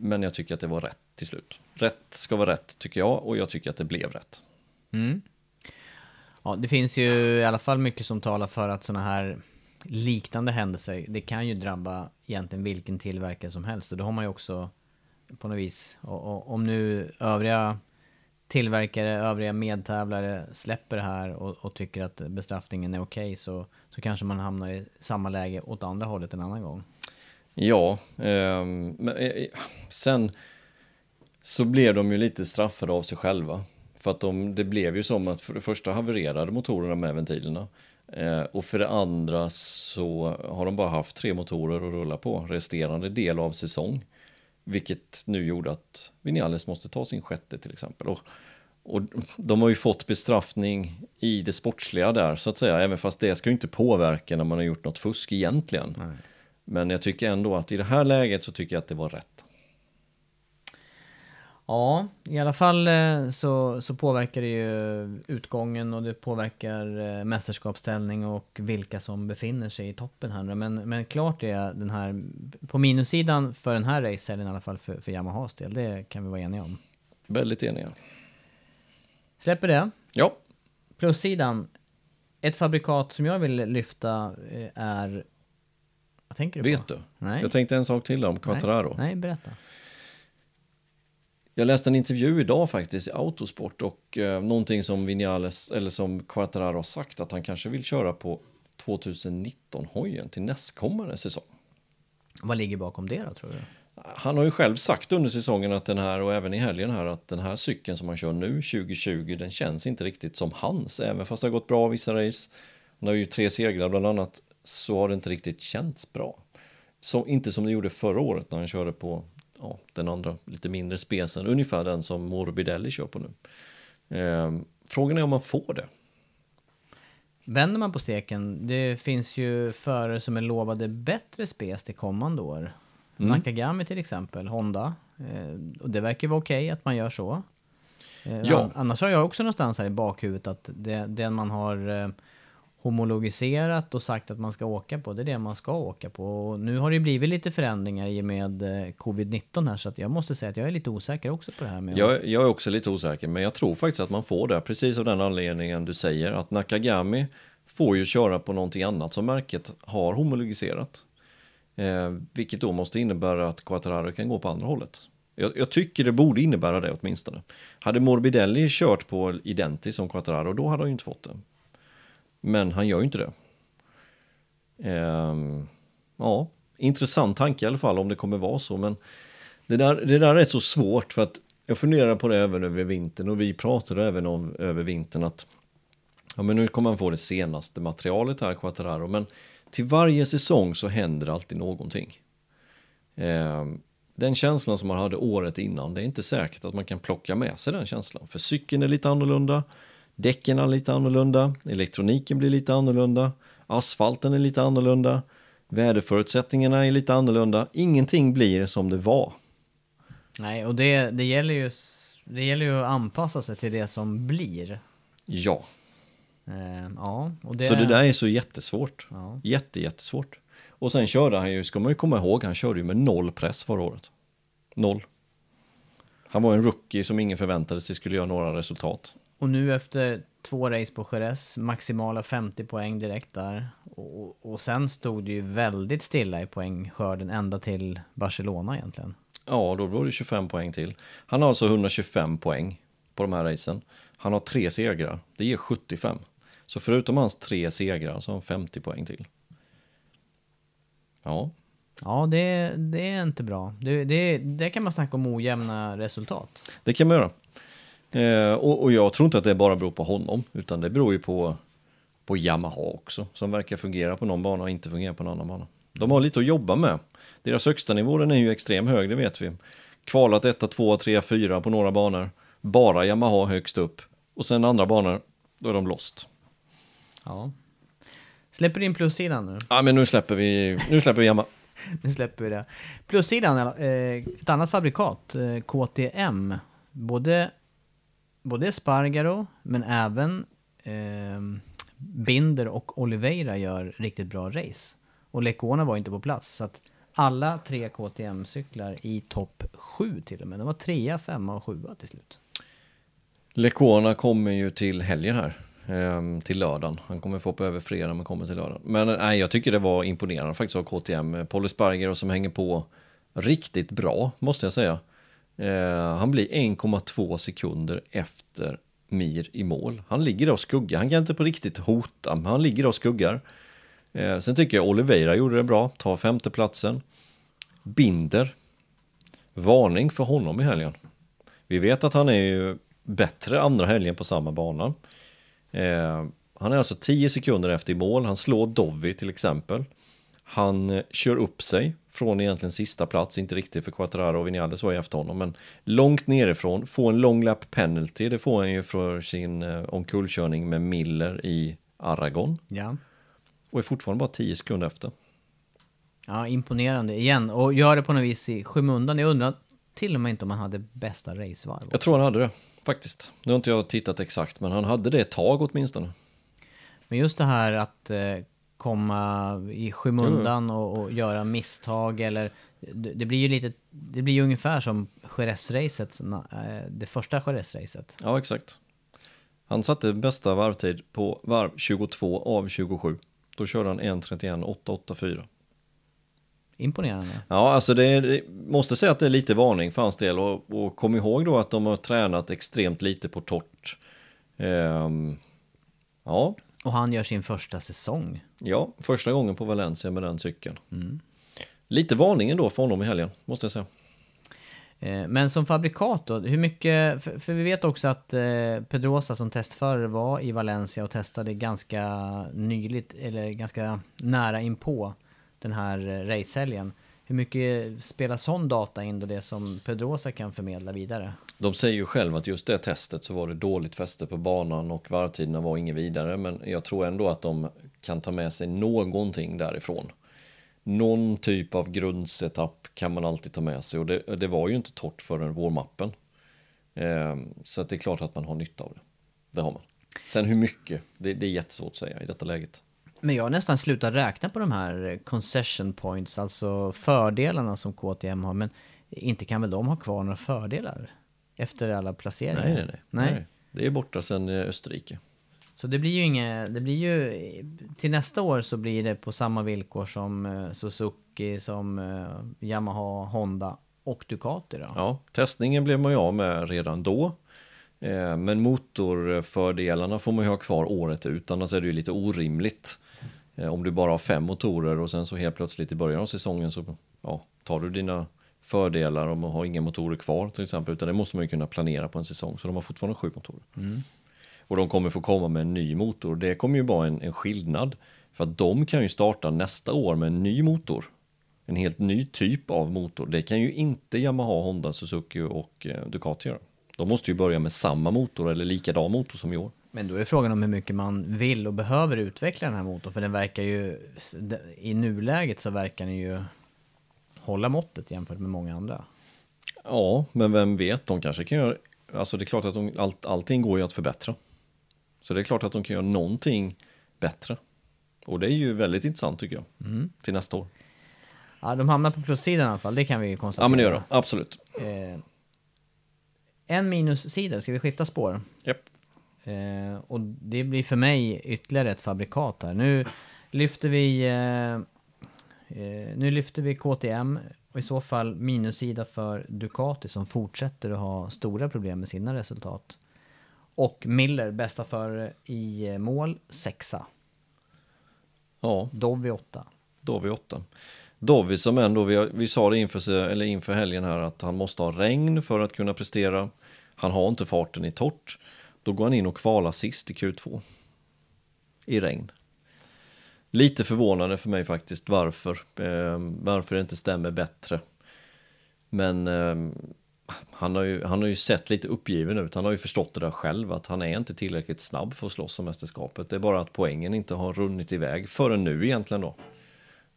Men jag tycker att det var rätt till slut. Rätt ska vara rätt tycker jag och jag tycker att det blev rätt. Mm. Ja, det finns ju i alla fall mycket som talar för att sådana här liknande händelser, det kan ju drabba egentligen vilken tillverkare som helst. Och då har man ju också på något vis, och, och, om nu övriga tillverkare, övriga medtävlare släpper det här och, och tycker att bestraffningen är okej okay, så, så kanske man hamnar i samma läge åt andra hållet en annan gång. Ja, ehm, eh, men eh, sen så blev de ju lite straffade av sig själva. För att de, det blev ju som att för det första havererade motorerna med ventilerna. Eh, och för det andra så har de bara haft tre motorer att rulla på resterande del av säsong. Vilket nu gjorde att Vinales måste ta sin sjätte till exempel. Och, och de har ju fått bestraffning i det sportsliga där så att säga, även fast det ska ju inte påverka när man har gjort något fusk egentligen. Nej. Men jag tycker ändå att i det här läget så tycker jag att det var rätt. Ja, i alla fall eh, så, så påverkar det ju utgången och det påverkar eh, mästerskapsställning och vilka som befinner sig i toppen här. Men, men klart är den här, på minussidan för den här racehelgen i alla fall för, för Yamahas del, det kan vi vara eniga om. Väldigt eniga. Släpper det? Ja. Plussidan, ett fabrikat som jag vill lyfta eh, är... Vad tänker du Vet på? du? Nej. Jag tänkte en sak till om Quattararo. Nej, nej berätta. Jag läste en intervju idag faktiskt i Autosport och eh, någonting som Vinales, eller som Quattararo har sagt att han kanske vill köra på 2019-hojen till nästkommande säsong. Vad ligger bakom det då tror du? Han har ju själv sagt under säsongen att den här och även i helgen här att den här cykeln som han kör nu 2020 den känns inte riktigt som hans även fast det har gått bra vissa race. Han har ju tre segrar bland annat så har det inte riktigt känts bra. Så, inte som det gjorde förra året när han körde på ja, den andra lite mindre spesen, ungefär den som Morbidelli kör på nu. Eh, frågan är om man får det. Vänder man på steken, det finns ju förare som är lovade bättre spes till kommande år. Mm. Nakagami till exempel, Honda. Eh, och det verkar vara okej okay att man gör så. Eh, ja. Annars har jag också någonstans här i bakhuvudet att det, den man har eh, homologiserat och sagt att man ska åka på, det är det man ska åka på. Och nu har det blivit lite förändringar i och med eh, covid-19 här, så att jag måste säga att jag är lite osäker också på det här. Med jag, jag är också lite osäker, men jag tror faktiskt att man får det, precis av den anledningen du säger, att Nakagami får ju köra på någonting annat som märket har homologiserat. Eh, vilket då måste innebära att Quattararo kan gå på andra hållet. Jag, jag tycker det borde innebära det åtminstone. Hade Morbidelli kört på Identi som Quattararo, då hade han ju inte fått det. Men han gör ju inte det. Ehm, ja, intressant tanke i alla fall om det kommer vara så, men det där, det där är så svårt för att jag funderar på det även över vintern och vi pratade även om över vintern att ja, men nu kommer man få det senaste materialet här, Quattararo, men till varje säsong så händer det alltid någonting. Ehm, den känslan som man hade året innan, det är inte säkert att man kan plocka med sig den känslan. För cykeln är lite annorlunda, däcken är lite annorlunda, elektroniken blir lite annorlunda, asfalten är lite annorlunda, väderförutsättningarna är lite annorlunda. Ingenting blir som det var. Nej, och det, det, gäller ju, det gäller ju att anpassa sig till det som blir. Ja, Eh, ja, och det... så det där är så jättesvårt. Ja. Jätte, jättesvårt. Och sen körde han ju, ska man ju komma ihåg, han körde ju med noll press förra året. Noll. Han var en rookie som ingen förväntade sig skulle göra några resultat. Och nu efter två race på Jerez, maximala 50 poäng direkt där. Och, och sen stod det ju väldigt stilla i poängskörden ända till Barcelona egentligen. Ja, då var det 25 poäng till. Han har alltså 125 poäng på de här racen. Han har tre segrar, det ger 75. Så förutom hans tre segrar så har han 50 poäng till. Ja, Ja, det, det är inte bra. Det, det, det kan man snacka om ojämna resultat. det kan man göra. Eh, och, och jag tror inte att det bara beror på honom, utan det beror ju på, på Yamaha också, som verkar fungera på någon bana och inte fungera på en annan bana. De har lite att jobba med. Deras högsta nivå den är ju extremt hög, det vet vi. Kvalat 1, 2, 3, 4 på några banor. Bara Yamaha högst upp. Och sen andra banor, då är de lost. Ja. Släpper in plussidan nu. Ja, men nu släpper vi, nu släpper vi Yamaha. Nu släpper vi det. Plussidan, eh, ett annat fabrikat, eh, KTM. Både, både Spargaro, men även eh, Binder och Oliveira gör riktigt bra race. Och Lecona var inte på plats, så att alla tre KTM-cyklar i topp sju till och med. De var trea, femma och sjua till slut. Lecona kommer ju till helgen här. Ehm, till lördagen. Han kommer få hoppa över fredag men kommer till lördagen. Men nej, jag tycker det var imponerande faktiskt av KTM. Polly Sparger som hänger på riktigt bra måste jag säga. Eh, han blir 1,2 sekunder efter Mir i mål. Han ligger där och skuggar. Han kan inte på riktigt hota, men han ligger där och skuggar. Eh, sen tycker jag Oliveira gjorde det bra, tar femteplatsen. Binder. Varning för honom i helgen. Vi vet att han är ju bättre andra helgen på samma bana. Eh, han är alltså 10 sekunder efter i mål. Han slår Dovi till exempel. Han eh, kör upp sig från egentligen sista plats, inte riktigt för Quattararo och Vinales var ju efter honom, men långt nerifrån, får en long lap penalty, det får han ju för sin eh, omkullkörning med Miller i Aragon Ja. och är fortfarande bara 10 sekunder efter. Ja, imponerande igen. Och gör det på något vis i skymundan. Jag undrar till och med inte om han hade bästa racevarv. Jag tror han hade det, faktiskt. Nu har inte jag tittat exakt, men han hade det ett tag åtminstone. Men just det här att eh, komma i skymundan och, och göra misstag eller det, blir ju lite, det blir ju ungefär som Jerez-racet, eh, det första Jerez-racet. Ja, exakt. Han satte bästa varvtid på varv 22 av 27. Då körde han 1.31.884. Imponerande. Ja, alltså det, är, det måste säga att det är lite varning för hans del och, och kom ihåg då att de har tränat extremt lite på torrt. Ehm, ja, Och han gör sin första säsong. ja, första gången på Valencia med den cykeln. Lite varning ändå för honom i helgen, måste jag säga. Eh, Men som fabrikat då, hur mycket, för, för vi vet också att eh, Pedrosa som testförare var i Valencia och testade ganska nyligt, eller ganska nära inpå den här eh, racehelgen. Hur mycket spelar sån data in då det som Pedrosa kan förmedla vidare? De säger ju själva att just det testet så var det dåligt fäste på banan och varvtiderna var inget vidare. Men jag tror ändå att de kan ta med sig någonting därifrån. Någon typ av grundsetup kan man alltid ta med sig och det, det var ju inte torrt förrän vårmappen. Ehm, så att det är klart att man har nytta av det. Det har man. Sen hur mycket, det, det är jättesvårt att säga i detta läget. Men jag har nästan slutat räkna på de här eh, concession points, alltså fördelarna som KTM har. Men inte kan väl de ha kvar några fördelar? Efter alla placeringar? Nej, nej, nej. nej. Det är borta sedan eh, Österrike. Så det blir ju inget, det blir ju, till nästa år så blir det på samma villkor som eh, Suzuki, som Yamaha, Honda och Ducati då? Ja, testningen blev man ju av med redan då. Men motorfördelarna får man ju ha kvar året ut, annars är det ju lite orimligt. Eh, Om du bara har fem motorer och sen så helt plötsligt i början av säsongen så ja, tar du dina fördelar om att ha inga motorer kvar till exempel. Utan det måste man ju kunna planera på en säsong, så de har fortfarande sju motorer. Och de kommer få komma med en ny motor. Det kommer ju vara en, en skillnad. För att de kan ju starta nästa år med en ny motor. En helt ny typ av motor. Det kan ju inte Yamaha, Honda, Suzuki och eh, Ducati göra. De måste ju börja med samma motor eller likadan motor som i år. Men då är frågan om hur mycket man vill och behöver utveckla den här motorn. För den verkar ju, i nuläget så verkar den ju hålla måttet jämfört med många andra. Ja, men vem vet, de kanske kan göra... Alltså det är klart att de, allt, allting går ju att förbättra. Så det är klart att de kan göra någonting bättre. Och det är ju väldigt intressant tycker jag. Till nästa år. Ja, de hamnar på plussidan i alla fall, det kan vi konstatera. Ja, men det gör de. Absolut. Eh, en minussida, ska vi skifta spår? Japp. Eh, och det blir för mig ytterligare ett fabrikat här. Nu lyfter vi eh, eh, Nu lyfter vi KTM och i så fall minussida för Ducati som fortsätter att ha stora problem med sina resultat. Och Miller, bästa för i eh, mål, sexa. Ja, Dovi åtta. Dovi 8. Dovi som ändå, vi, vi sa det inför, eller inför helgen här att han måste ha regn för att kunna prestera. Han har inte farten i torrt. Då går han in och kvalar sist i Q2. I regn. Lite förvånande för mig faktiskt varför. Eh, varför det inte stämmer bättre. Men eh, han, har ju, han har ju sett lite uppgiven ut. Han har ju förstått det där själv att han är inte tillräckligt snabb för att slåss om mästerskapet. Det är bara att poängen inte har runnit iväg förrän nu egentligen då.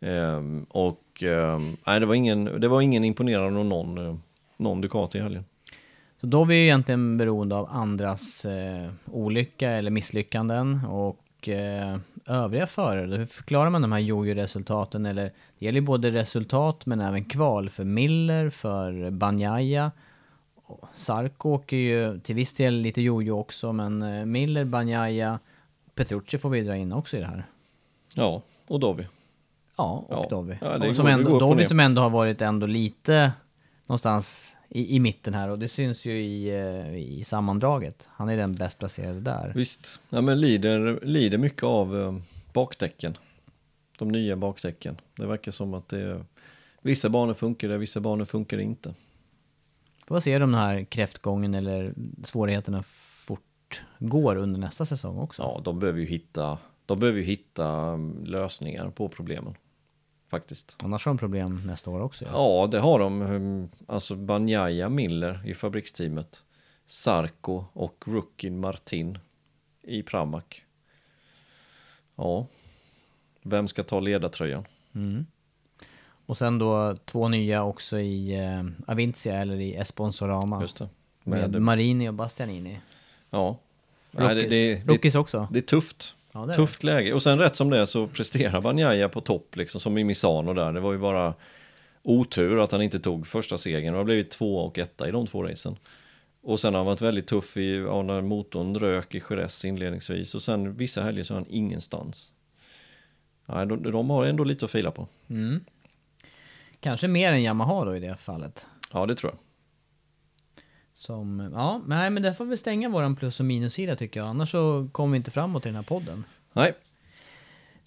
Eh, och ehm, nej, det var ingen, det var ingen imponerande av någon, eh, någon Ducati i helgen. Så då är vi ju egentligen beroende av andras eh, olycka eller misslyckanden och eh, övriga förare. Hur förklarar man de här jojo-resultaten? Eller det gäller ju både resultat men även kval för Miller, för Banjaya. Sarko åker ju till viss del lite jojo också men eh, Miller, Banjaya, Petrucci får vi dra in också i det här. Ja, och Dovi. Ja, och Ja. Dovi. Ja, som ändå, Dovi som ändå har varit ändå lite någonstans i, i mitten här och det syns ju i, eh, i sammandraget. Han är den bäst placerade där. Visst, ja, men lider, lider mycket av eh, bakdäcken. De nya bakdäcken. Det verkar som att det är, vissa banor funkar det, vissa banor funkar det inte. Får se om den här kräftgången eller svårigheterna fortgår under nästa säsong också. Ja, de behöver ju hitta, de behöver hitta mm, lösningar på problemen. Faktiskt. Annars har de problem nästa år också. Ja. Ja, det har de. Mm, Alltså Banjaya Miller i fabriksteamet. Sarko och Rookin Martin i Pramac. Ja, vem ska ta ledartröjan? Och sen då två nya också i eh, Avintia eller i Esponsorama. Just det. Med, Med, Marini och Bastianini. ja. Nej, Rookies, det, det, det, Rookies också. det är tufft. Ja, Tufft läge. Och sen rätt som det är så presterar Banjaya på topp, liksom som i Misano där. Det var ju bara otur att han inte tog första segern. Det har blivit två och etta i de två racen. Och sen har han varit väldigt tuff i, ja, när motorn rök i Jerez inledningsvis. Och sen vissa helger så är han ingenstans. Nej, de, de har ändå lite att fila på. Kanske mer än Yamaha då i det fallet. Ja, det tror jag. Som, ja, nej men där får vi stänga våran plus och minussida tycker jag. Annars så kommer vi inte framåt i den här podden. Nej,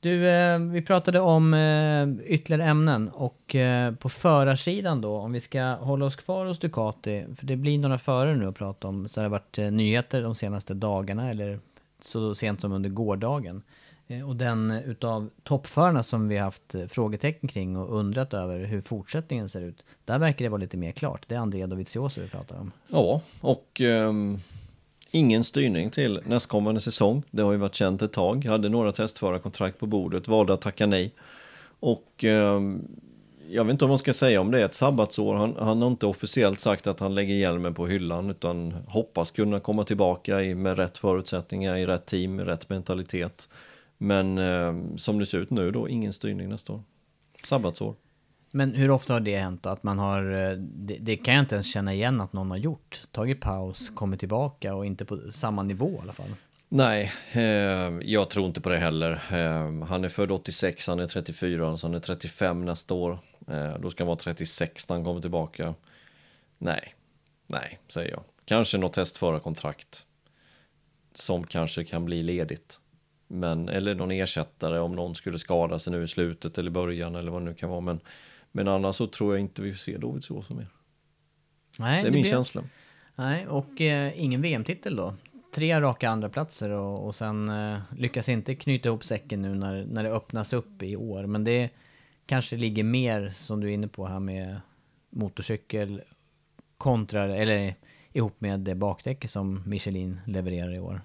Du, eh, vi pratade om eh, ytterligare ämnen och eh, på förarsidan då, om vi ska hålla oss kvar hos Ducati, för det blir några förare nu att prata om, så det har varit eh, nyheter de senaste dagarna eller så sent som under gårdagen. Eh, och den utav toppförarna som vi haft eh, frågetecken kring och undrat över hur fortsättningen ser ut, där verkar det vara lite mer klart. Det är Andrea Dovizioso vi pratar om. Ja, och um, ingen styrning till nästkommande säsong. Det har ju varit känt ett tag. Jag hade några testförarkontrakt på bordet, valde att tacka nej. Och um, jag vet inte om man ska säga om det är ett sabbatsår. Han, han har inte officiellt sagt att han lägger hjälmen på hyllan utan hoppas kunna komma tillbaka i, med rätt förutsättningar, i rätt team, i rätt mentalitet. Men ehm, som det ser ut nu då, ingen styrning nästa år. Sabbatsår. Men hur ofta har det hänt? Att man har, eh, det, det kan jag inte ens känna igen att någon har gjort. Tagit paus, kommit tillbaka och inte på samma nivå i alla fall. Nej, eh, jag tror inte på det heller. Eh, han är född 86, han är 34, så han är 35 nästa år. Eh, då ska han vara 36 när han kommer tillbaka. Nej, nej, säger jag. Kanske något testförarkontrakt som kanske kan bli ledigt. Men, eller någon ersättare om någon skulle skada sig nu i slutet eller början eller vad det nu kan vara. Men, men annars så tror jag inte vi ser Dovizioso mer. Nej, Det är min blir- känsla. Nej, och eh, ingen VM-titel då. Tre raka andra platser och, och sen eh, lyckas inte knyta ihop säcken nu när, när det öppnas upp i år. Men det kanske ligger mer, som du är inne på här med motorcykel kontra, eller ihop med det bakdäcket som Michelin levererar i år.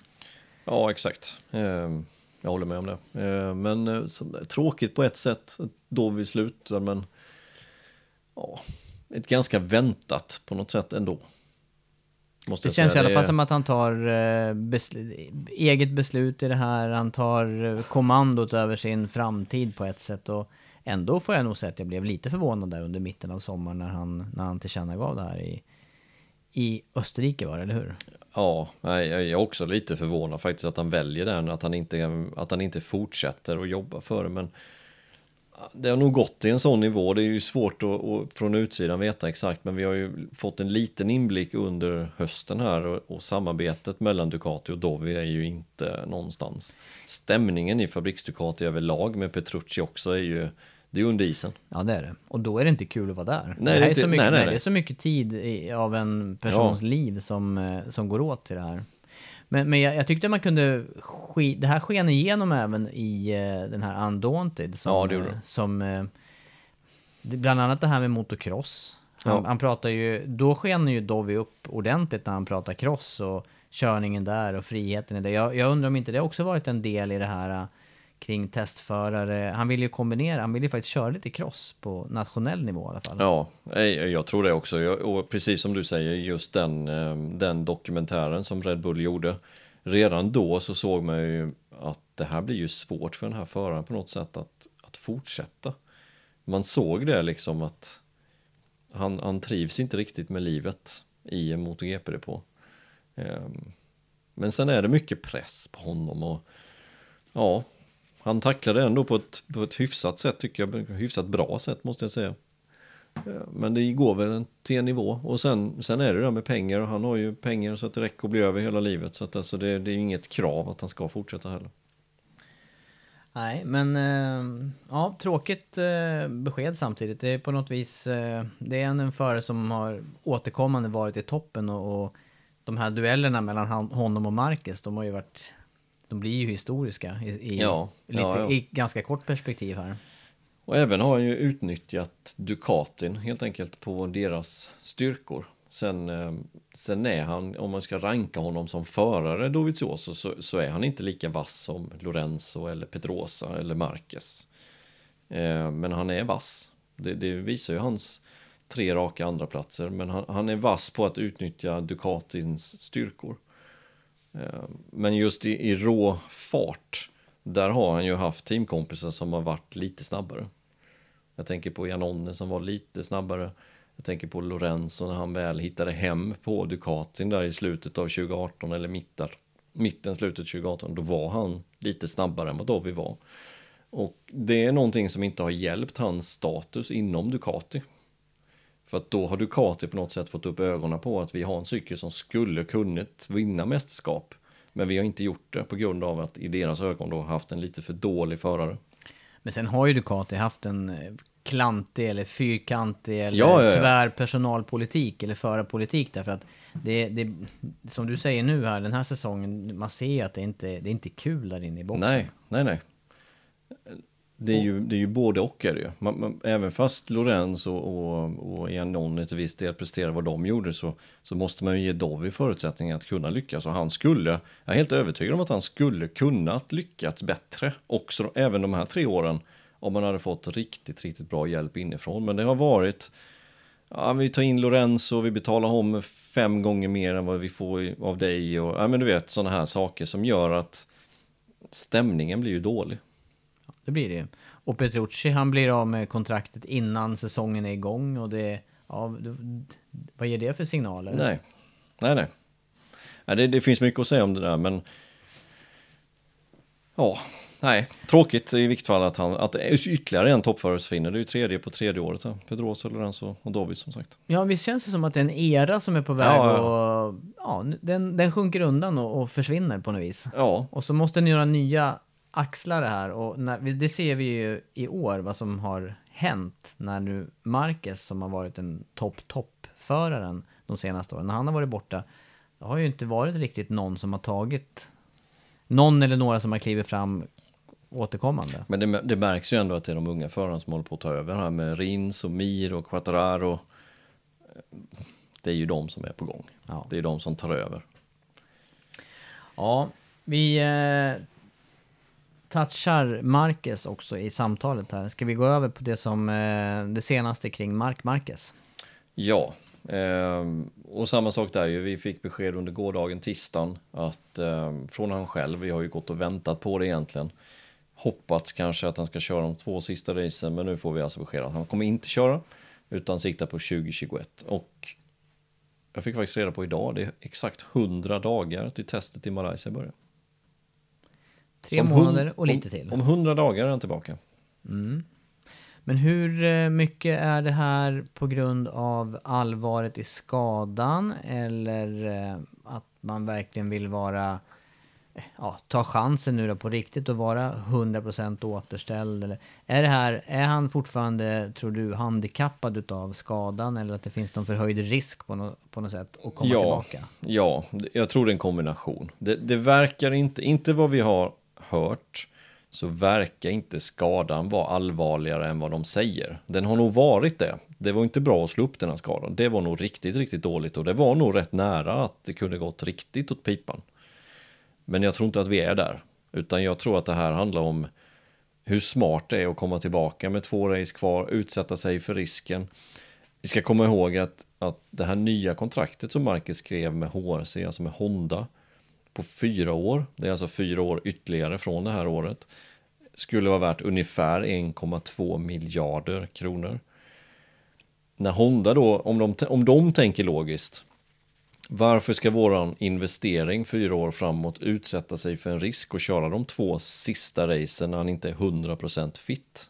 Ja, exakt. Ehm, Jag håller med om det. Ehm, Men eh, så, tråkigt på ett sätt då vi slutar, men ja, ett ganska väntat på något sätt ändå. Måste Det känns i alla fall som att han tar eh, besl- eget beslut i det här. Han tar eh, kommandot över sin framtid på ett sätt. Och ändå får jag nog säga att jag blev lite förvånad där under mitten av sommaren när han, när han tillkännagav det här i, i Österrike var det, eller hur? Ja, jag är också lite förvånad faktiskt att han väljer den, att han inte, att han inte fortsätter att jobba för det. Men det har nog gått till en sån nivå. Det är ju svårt att, att från utsidan veta exakt, men vi har ju fått en liten inblick under hösten här och, och samarbetet mellan Ducati och Dovi är ju inte någonstans. Stämningen i fabriks-Ducati överlag med Petrucci också är ju, det är under isen. Ja, det är det. Och då är det inte kul att vara där. Nej, det, är inte- så mycket, nej, nej, nej, det är så mycket tid i, av en persons liv som, eh, som går åt till det här. Men, men jag, jag tyckte man kunde... Sk- det här sken igenom även i eh, den här Undaunted. Som, Ja, det gjorde eh, det. som det- Bland annat det här med motocross. Han, Ja. han pratar ju... Då skenar ju Dovi upp ordentligt när han pratar cross och körningen där och friheten i det. Jag, jag undrar om inte det också varit en del i det här kring testförare. Han vill ju kombinera, han vill ju faktiskt köra lite cross på nationell nivå i alla fall. Ja, eh, jag tror det också. Och precis som du säger, just den, eh, den dokumentären som Red Bull gjorde. Redan då så såg man ju att det här blir ju svårt för den här föraren på något sätt att, att fortsätta. Man såg det liksom att han, han trivs inte riktigt med livet i en MotoGP-depå. Ehm, men sen är det mycket press på honom och ja, han tacklade det ändå på ett, på ett hyfsat sätt tycker jag, hyfsat bra sätt måste jag säga. Men det går väl till en nivå och sen, sen är det det där med pengar och han har ju pengar så att det räcker att bli över hela livet så att alltså det, det är ju inget krav att han ska fortsätta heller. Nej, men äh, ja, tråkigt äh, besked samtidigt. Det är på något vis, äh, det är en, en förare som har återkommande varit i toppen och, och de här duellerna mellan han, honom och Marcus, de har ju varit, de blir ju historiska i, i, Ja, lite, ja, ja. i ganska kort perspektiv här. Och även har han ju utnyttjat Ducatin helt enkelt på deras styrkor. Sen, eh, sen är han, om man ska ranka honom som förare Dovizioso så, så är han inte lika vass som Lorenzo eller Pedrosa eller Marquez. Eh, men han är vass. Det, det visar ju hans tre raka andra platser. Men han, han är vass på att utnyttja Ducatins styrkor. Men just i, i rå fart, där har han ju haft teamkompisar som har varit lite snabbare. Jag tänker på Janone som var lite snabbare. Jag tänker på Lorenzo när han väl hittade hem på Ducatin där i slutet av 2018 eller mittar, mitten, slutet 2018. Då var han lite snabbare än vad Dovi var. Och det är någonting som inte har hjälpt hans status inom Ducati. För att då har Ducati på något sätt fått upp ögonen på att vi har en cykel som skulle kunnat vinna mästerskap. Men vi har inte gjort det på grund av att i deras ögon då haft en lite för dålig förare. Men sen har ju Ducati haft en eh, klantig eller fyrkantig eller Ja, ja, ja. tvär personalpolitik eller förarpolitik därför att det, det, som du säger nu här, den här säsongen, man ser ju att det inte det är inte kul där inne i boxen. Nej, nej, nej. Det är ju, det är ju både och är det ju. Man, man, även fast Lorenz och, och, och Janone till viss del presterar vad de gjorde så, så måste man ju ge Dovi förutsättningar att kunna lyckas. Och han skulle, jag är helt övertygad om att han skulle kunnat lyckats bättre också även de här tre åren om man hade fått riktigt, riktigt bra hjälp inifrån. Men det har varit, ja, vi tar in Lorenzo och vi betalar om fem gånger mer än vad vi får av dig och ja, men du vet sådana här saker som gör att stämningen blir ju dålig. Det blir det ju. Och Petrucci, han blir av med kontraktet innan säsongen är igång och det, ja, vad ger det för signaler? Nej, nej, nej. nej det, det finns mycket att säga om det där, men ja, nej, tråkigt i vilket fall att, han, att ytterligare en toppförare försvinner. Det är ju tredje på tredje året. här. Pedrosa, Lorenzo och Davis som sagt. Ja, visst känns det som att det är en era som är på väg Ja, och ja, den, den sjunker undan och, och försvinner på något vis. Ja, Och så måste ni göra nya axlar det här och när, det ser vi ju i år vad som har hänt när nu Marquez som har varit en topp-topp-föraren de senaste åren, när han har varit borta, det har ju inte varit riktigt någon som har tagit, någon eller några som har klivit fram återkommande. men det, det märks ju ändå att det är de unga förarna som håller på att ta över här med Rins och Mir och Quattararo. Det är ju de som är på gång. Ja. Det är de som tar över. Ja, vi eh, touchar Marquez också i samtalet här. Ska vi gå över på det som eh, det senaste kring Mark Marquez? Ja, eh, och samma sak där ju. Vi fick besked under gårdagen, tisdagen, att eh, från han själv, vi har ju gått och väntat på det egentligen. Hoppats kanske att han ska köra de två sista racen, men nu får vi alltså besked att han kommer inte köra, utan siktar på 2021. Och jag fick faktiskt reda på idag, det är exakt 100 dagar till testet i Malaysia börjar. Tre Om månader och lite om, till. Om 100 dagar är han tillbaka. Men hur eh, mycket är det här på grund av allvaret i skadan eller eh, att man verkligen vill vara eh, ja, ta chansen nu då på riktigt och vara 100% återställd? Eller är det här, är han fortfarande, tror du, handikappad utav skadan eller att det finns någon förhöjd risk på, no, på något sätt att komma ja, tillbaka? Ja, jag tror det är en kombination. Det, det verkar inte, inte vad vi har hört, så verkar inte skadan vara allvarligare än vad de säger. Den har nog varit det. Det var inte bra att slå upp den här skadan. Det var nog riktigt, riktigt dåligt och det var nog rätt nära att det kunde gått riktigt åt pipan. Men jag tror inte att vi är där, utan jag tror att det här handlar om hur smart det är att komma tillbaka med två race kvar, utsätta sig för risken. Vi ska komma ihåg att, att det här nya kontraktet som Marcus skrev med HRC, alltså med Honda, på fyra år, det är alltså fyra år ytterligare från det här året, skulle vara värt ungefär 1,2 miljarder kronor. När Honda då, om de, om de tänker logiskt, varför ska våran investering fyra år framåt utsätta sig för en risk och köra de två sista racen när han inte är 100% fit?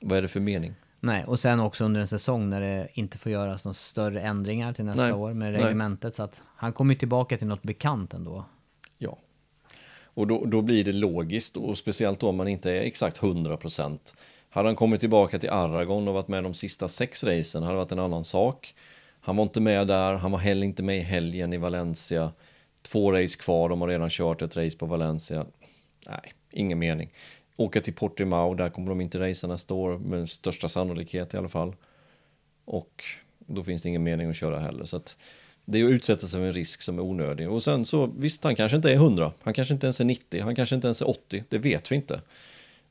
Vad är det för mening? Nej, och sen också under en säsong när det inte får göras några större ändringar till nästa Nej, år med reglementet. Så att han kommer ju tillbaka till något bekant ändå. Ja. Och då, då blir det logiskt och speciellt då om man inte är exakt 100%. Hade han kommit tillbaka till Aragon och varit med de sista sex racen hade det varit en annan sak. Han var inte med där, han var heller inte med i helgen i Valencia. Två race kvar, de har redan kört ett race på Valencia. Nej, ingen mening. Åka till Portimao, där kommer de inte racea nästa år med största sannolikhet i alla fall. Och då finns det ingen mening att köra heller. Så att det är att utsätta sig för en risk som är onödig. Och sen så, visst, han kanske inte är 100, han kanske inte ens är 90, han kanske inte ens är 80, det vet vi inte.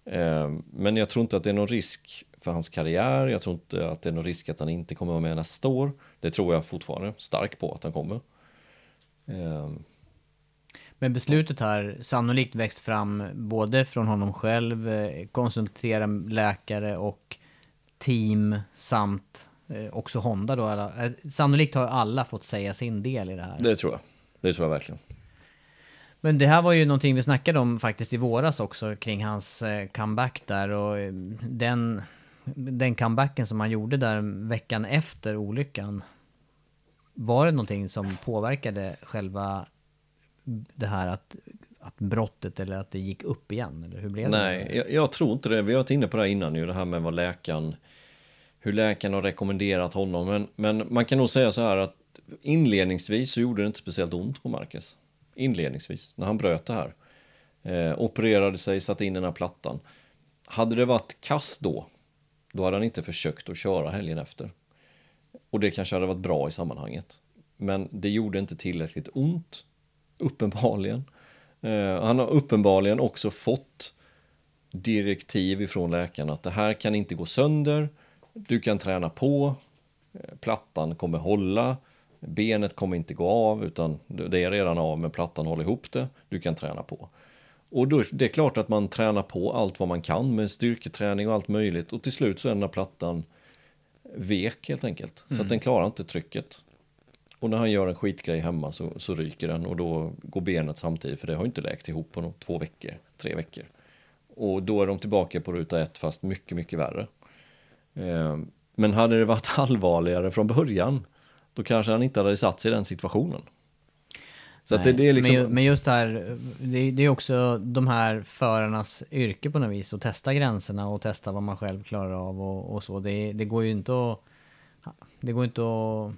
Eh, men jag tror inte att det är någon risk för hans karriär, jag tror inte att det är någon risk att han inte kommer vara med nästa år. Det tror jag fortfarande starkt på att han kommer. Eh. Men beslutet har sannolikt växt fram både från honom själv, eh, konsultera läkare och team samt också Honda då. Alla, eh, sannolikt har alla fått säga sin del i det här. Det tror jag. Det tror jag verkligen. Men det här var ju någonting vi snackade om faktiskt i våras också kring hans eh, comeback där och eh, den, den comebacken som han gjorde där veckan efter olyckan. Var det någonting som påverkade själva det här att, att brottet eller att det gick upp igen? Eller hur blev det? Nej, jag, jag tror inte det. Vi har varit inne på det här innan ju, det här med vad läkaren, hur läkaren har rekommenderat honom. Men, men man kan nog säga så här att inledningsvis så gjorde det inte speciellt ont på Marcus. Inledningsvis, när han bröt det här. Eh, opererade sig, satte in den här plattan. Hade det varit kast då, då hade han inte försökt att köra helgen efter. Och det kanske hade varit bra i sammanhanget. Men det gjorde inte tillräckligt ont, uppenbarligen. Eh, han har uppenbarligen också fått direktiv ifrån läkaren att det här kan inte gå sönder, du kan träna på, eh, plattan kommer hålla, benet kommer inte gå av utan det är redan av men plattan håller ihop det, du kan träna på. Och då, det är klart att man tränar på allt vad man kan med styrketräning och allt möjligt och till slut så är den här plattan vek helt enkelt. Så att den klarar inte trycket. Och när han gör en skitgrej hemma så, så ryker den och då går benet samtidigt för det har inte läkt ihop på två veckor, tre veckor. Och då är de tillbaka på ruta ett fast mycket, mycket värre. Eh, men hade det varit allvarligare från början då kanske han inte hade satt sig i den situationen. Så att det, Nej, det är liksom... men, ju- men just det här, det, det är också de här förarnas yrke på något vis. Att testa gränserna och testa vad man själv klarar av och, och så. Det, det går ju inte att... Det går inte att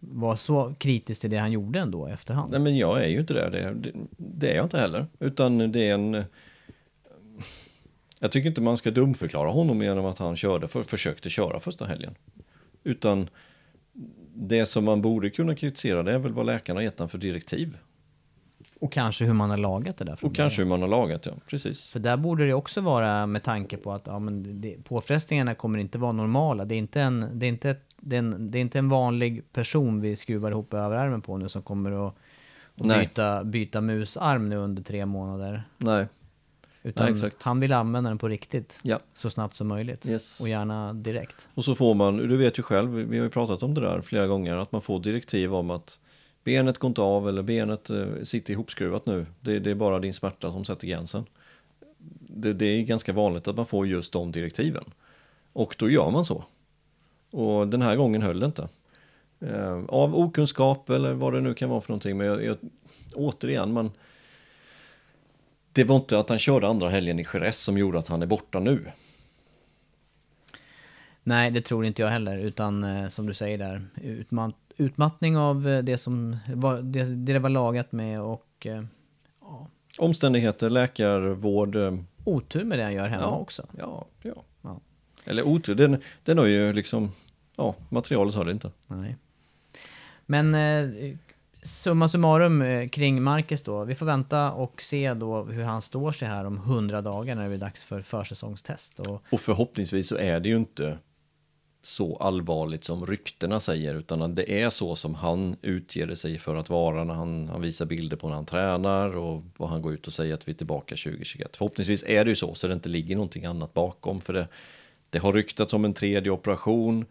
vara så kritisk till det han gjorde ändå efterhand. Nej men jag är ju inte. Det, det, det är jag inte heller. Utan det är en... Jag tycker inte man ska dumförklara honom genom att han körde, för, försökte köra första helgen. Utan det som man borde kunna kritisera det är väl vad läkarna gett för direktiv. Och kanske hur man har lagat det där Och kanske hur man har lagat, ja. Precis. För där borde det också vara med tanke på att ja, men det, påfrestningarna kommer inte vara normala. Det är inte en, det är inte ett, det är en, det är inte en vanlig person vi skruvar ihop överarmen på nu som kommer att, byta, byta musarm nu under tre månader. Nej. Utan Nej, han vill använda den på riktigt. Ja. Så snabbt som möjligt. Yes. Och gärna direkt. Och så får man, du vet ju själv, vi har ju pratat om det där flera gånger, att man får direktiv om att benet går inte av eller benet eh, sitter ihopskruvat nu. Det, det är bara din smärta som sätter gränsen. Det, det är ganska vanligt att man får just de direktiven. Och då gör man så. Och den här gången höll det inte. Eh, av okunskap eller vad det nu kan vara för någonting. Men jag, jag, återigen, man, det var inte att han körde andra helgen i Jerez som gjorde att han är borta nu. Nej, det tror inte jag heller. Utan eh, som du säger där, utmatt, utmattning av eh, det som var, det, det var lagat med och eh, Omständigheter, läkarvård. otur med det han gör hemma ja, också. Ja, ja. Ja. Eller otur, den, den har ju liksom, ja, materialet har det inte. Nej. Men summa summarum eh, kring Marcus då. Vi får vänta och se då hur han står sig här om 100 dagar när det blir dags för försäsongstest. Och, Och förhoppningsvis så är det ju inte så allvarligt som ryktena säger, utan att det är så som han utger det sig för att vara när han, han visar bilder på när han tränar och vad han går ut och säger att vi är tillbaka 2021. Förhoppningsvis är det ju så, så det inte ligger någonting annat bakom, för det, det har ryktats om en tredje operation, eh,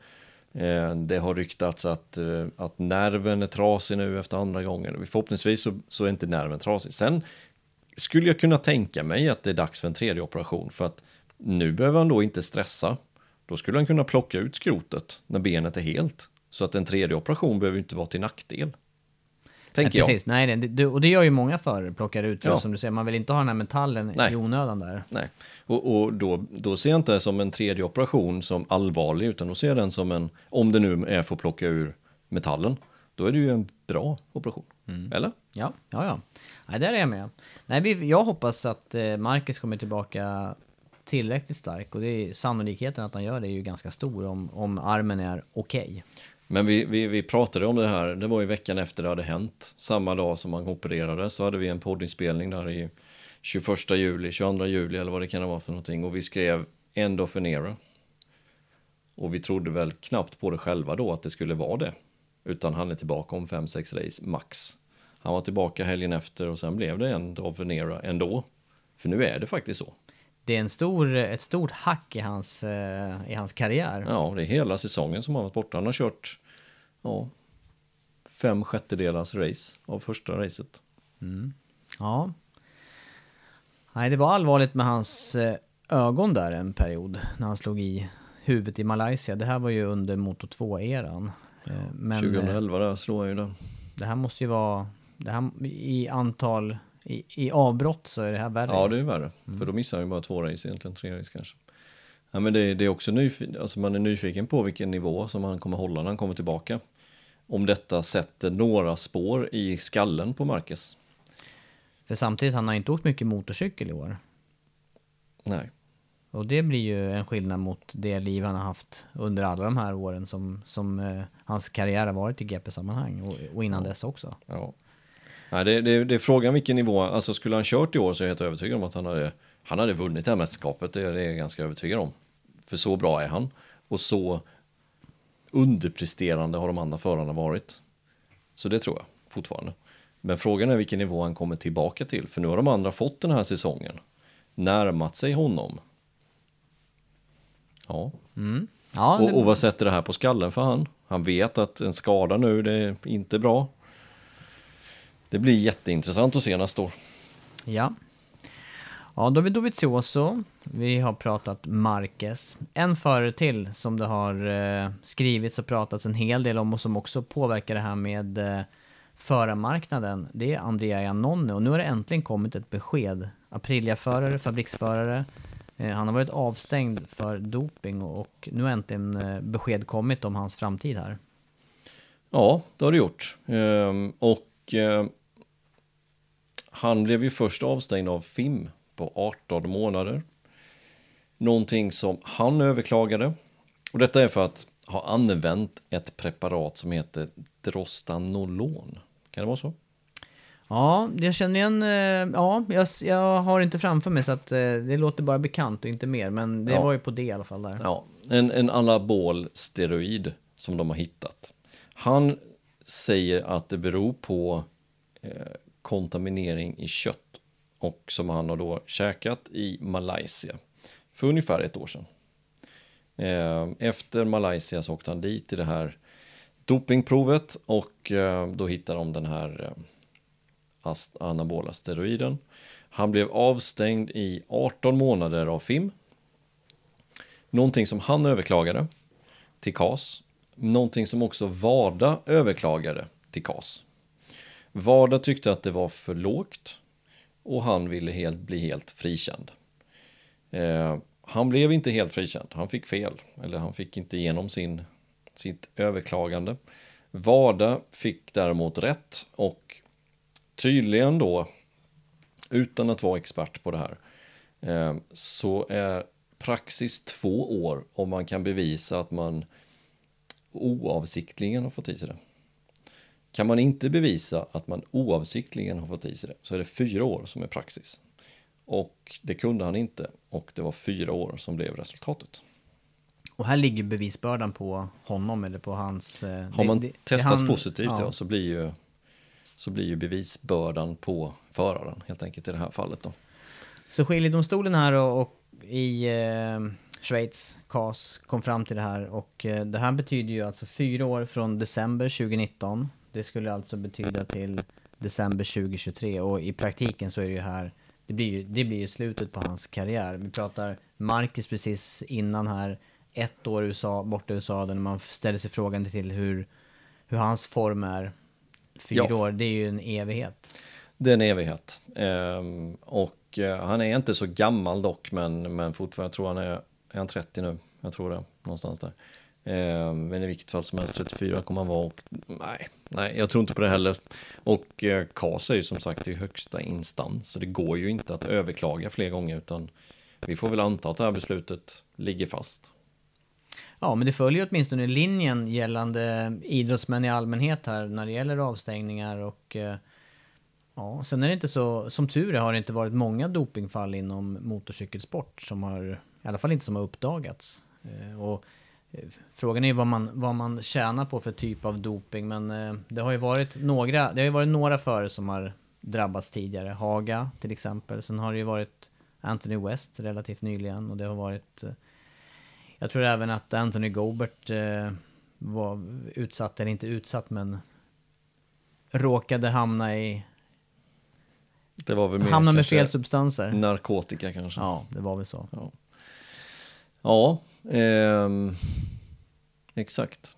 Eh, det har ryktats att, eh, att nerven är trasig nu efter andra gången. Förhoppningsvis så, så är inte nerven trasig. Sen skulle jag kunna tänka mig att det är dags för en tredje operation, för att nu behöver han då inte stressa. Då skulle han kunna plocka ut skrotet när benet är helt. Så att en tredje operation behöver ju inte vara till nackdel. Tänker nej, jag. precis, nej, det, det, och det gör ju många förare, plockar ut Ja. som du säger. Man vill inte ha den här metallen Nej. i onödan där. Nej, och, och då, då ser jag inte det som en tredje operation som allvarlig, utan då ser jag den som en, om det nu är för att plocka ur metallen, då är det ju en bra operation. Eller? Ja, ja, ja. Nej, där är jag med. Nej, vi, jag hoppas att eh, Marcus kommer tillbaka tillräckligt stark och det är sannolikheten att han gör det är ju ganska stor om, om armen är okej. Men vi, vi, vi pratade om det här, det var ju veckan efter det hade hänt. Samma dag som han opererade så hade vi en poddinspelning där i 21 juli, 22 juli eller vad det kan vara för någonting. Och vi skrev End of an era. Och vi trodde väl knappt på det själva då att det skulle vara det. Utan han är tillbaka om 5-6 race max. Han var tillbaka helgen efter och sen blev det End of an era ändå. För nu är det faktiskt så. Det är en stor, ett stort hack i hans, eh, i hans karriär. Ja, det är hela säsongen som han varit borta. Han har kört ja, fem sjättedelars race av första racet. Ja. Nej, det var allvarligt med hans eh, ögon där en period när han slog i huvudet i Malaysia. Det här var ju under Moto 2-eran. Eh, Men eh, 2011 där slår han ju den. det här måste ju vara, det här i antal, i, i avbrott så är det här värre. Ja, det är värre. För då missar han ju bara två race egentligen, tre race kanske. Ja, men det, det är också nyfiken, alltså man är nyfiken på vilken nivå som han kommer hålla när han kommer tillbaka. Om detta sätter några spår i skallen på Marcus. För samtidigt, han har inte åkt mycket motorcykel i år. Nej. Och det blir ju en skillnad mot det liv han har haft under alla de här åren som, som eh, hans karriär har varit i GP-sammanhang och, och innan dess också. Ja. Nej, det, det, det är frågan vilken nivå, alltså skulle han kört i år så är jag helt övertygad om att han hade, han hade vunnit det här mästerskapet, det, är jag ganska övertygad om. För så bra är han. Och så underpresterande har de andra förarna varit. Så det tror jag fortfarande. Men frågan är vilken nivå han kommer tillbaka till, för nu har de andra fått den här säsongen. Närmat sig honom. Ja, Ja, och, och vad sätter det här på skallen för han? Han vet att en skada nu, det är inte bra. Det blir jätteintressant att se nästa år. Ja. Ja, då har vi Dovizioso. Vi har pratat Marquez. En förare till som det har eh, skrivits och pratats en hel del om och som också påverkar det här med eh, förarmarknaden. Det är Andrea Iannone och nu har det äntligen kommit ett besked. Aprilia-förare, fabriksförare. Eh, han har varit avstängd för doping och nu har äntligen eh, besked kommit om hans framtid här. Ja, det har det gjort. Ehm, och eh, han blev ju först avstängd av FIM på 18 månader. Någonting som han överklagade. Och detta är för att ha använt ett preparat som heter Drostanolon. Kan det vara så? Ja, jag känner igen, eh, ja, jag, jag har inte framför mig så att eh, det låter bara bekant och inte mer, men det Ja. var ju på det i alla fall där. Ja, en, en anabol steroid som de har hittat. Han säger att det beror på eh, kontaminering i kött och som han har då käkat i Malaysia för ungefär ett år sedan. Eh, efter Malaysia så åkte han dit i det här dopingprovet och eh, då hittade de den här eh, anabola steroiden. Han blev avstängd i 18 månader av FIM Någonting som han överklagade till KAS. Någonting som också VADA överklagade till KAS. Varda tyckte att det var för lågt och han ville helt, bli helt frikänd. Eh, han blev inte helt frikänd, han fick fel. Eller han fick inte igenom sin, sitt överklagande. Varda fick däremot rätt och tydligen då, utan att vara expert på det här, eh, så är praxis två år om man kan bevisa att man oavsiktligen har fått i sig det. Kan man inte bevisa att man oavsiktligen har fått i sig det så är det fyra år som är praxis. Och det kunde han inte och det var fyra år som blev resultatet. Och här ligger bevisbördan på honom eller på hans... eh, Har man det- det testats han- positivt ja. så, blir ju, så blir ju bevisbördan på föraren helt enkelt i det här fallet då. Så skiljedomstolen här och, och i eh, Schweiz, CAS, kom fram till det här och eh, det här betyder ju alltså fyra år från december 2019. Det skulle alltså betyda till december 2023 och i praktiken så är det ju här, det blir ju, det blir ju slutet på hans karriär. Vi pratar Marcus precis innan här, ett år USA, borta i USA, där man ställer sig frågan till hur, hur hans form är. Fyra Ja. år, det är ju en evighet. Det är en evighet. Ehm, och eh, han är inte så gammal dock, men, men fortfarande, jag tror han är, är han 30 nu? Jag tror det, någonstans där. Ehm, men i vilket fall som helst, 34 kommer han vara och nej, nej, jag tror inte på det heller. Och eh, KAS är ju som sagt i högsta instans, så det går ju inte att överklaga fler gånger, utan vi får väl anta att det här beslutet ligger fast. Ja, men det följer åtminstone linjen gällande idrottsmän i allmänhet här när det gäller avstängningar och eh, ja, sen är det inte så, som tur är har det inte varit många dopingfall inom motorcykelsport som har, i alla fall inte som har uppdagats. Eh, och frågan är ju vad man, vad man tjänar på för typ av doping, men eh, det har ju varit några, det har ju varit några förare som har drabbats tidigare. Haga till exempel, sen har det ju varit Anthony West relativt nyligen och det har varit eh, jag tror även att Anthony Gobert eh, var utsatt, eller inte utsatt, men råkade hamna i... Det var väl mer Hamna med fel substanser. narkotika kanske. Ja, det var väl så. Ja, ehm, exakt.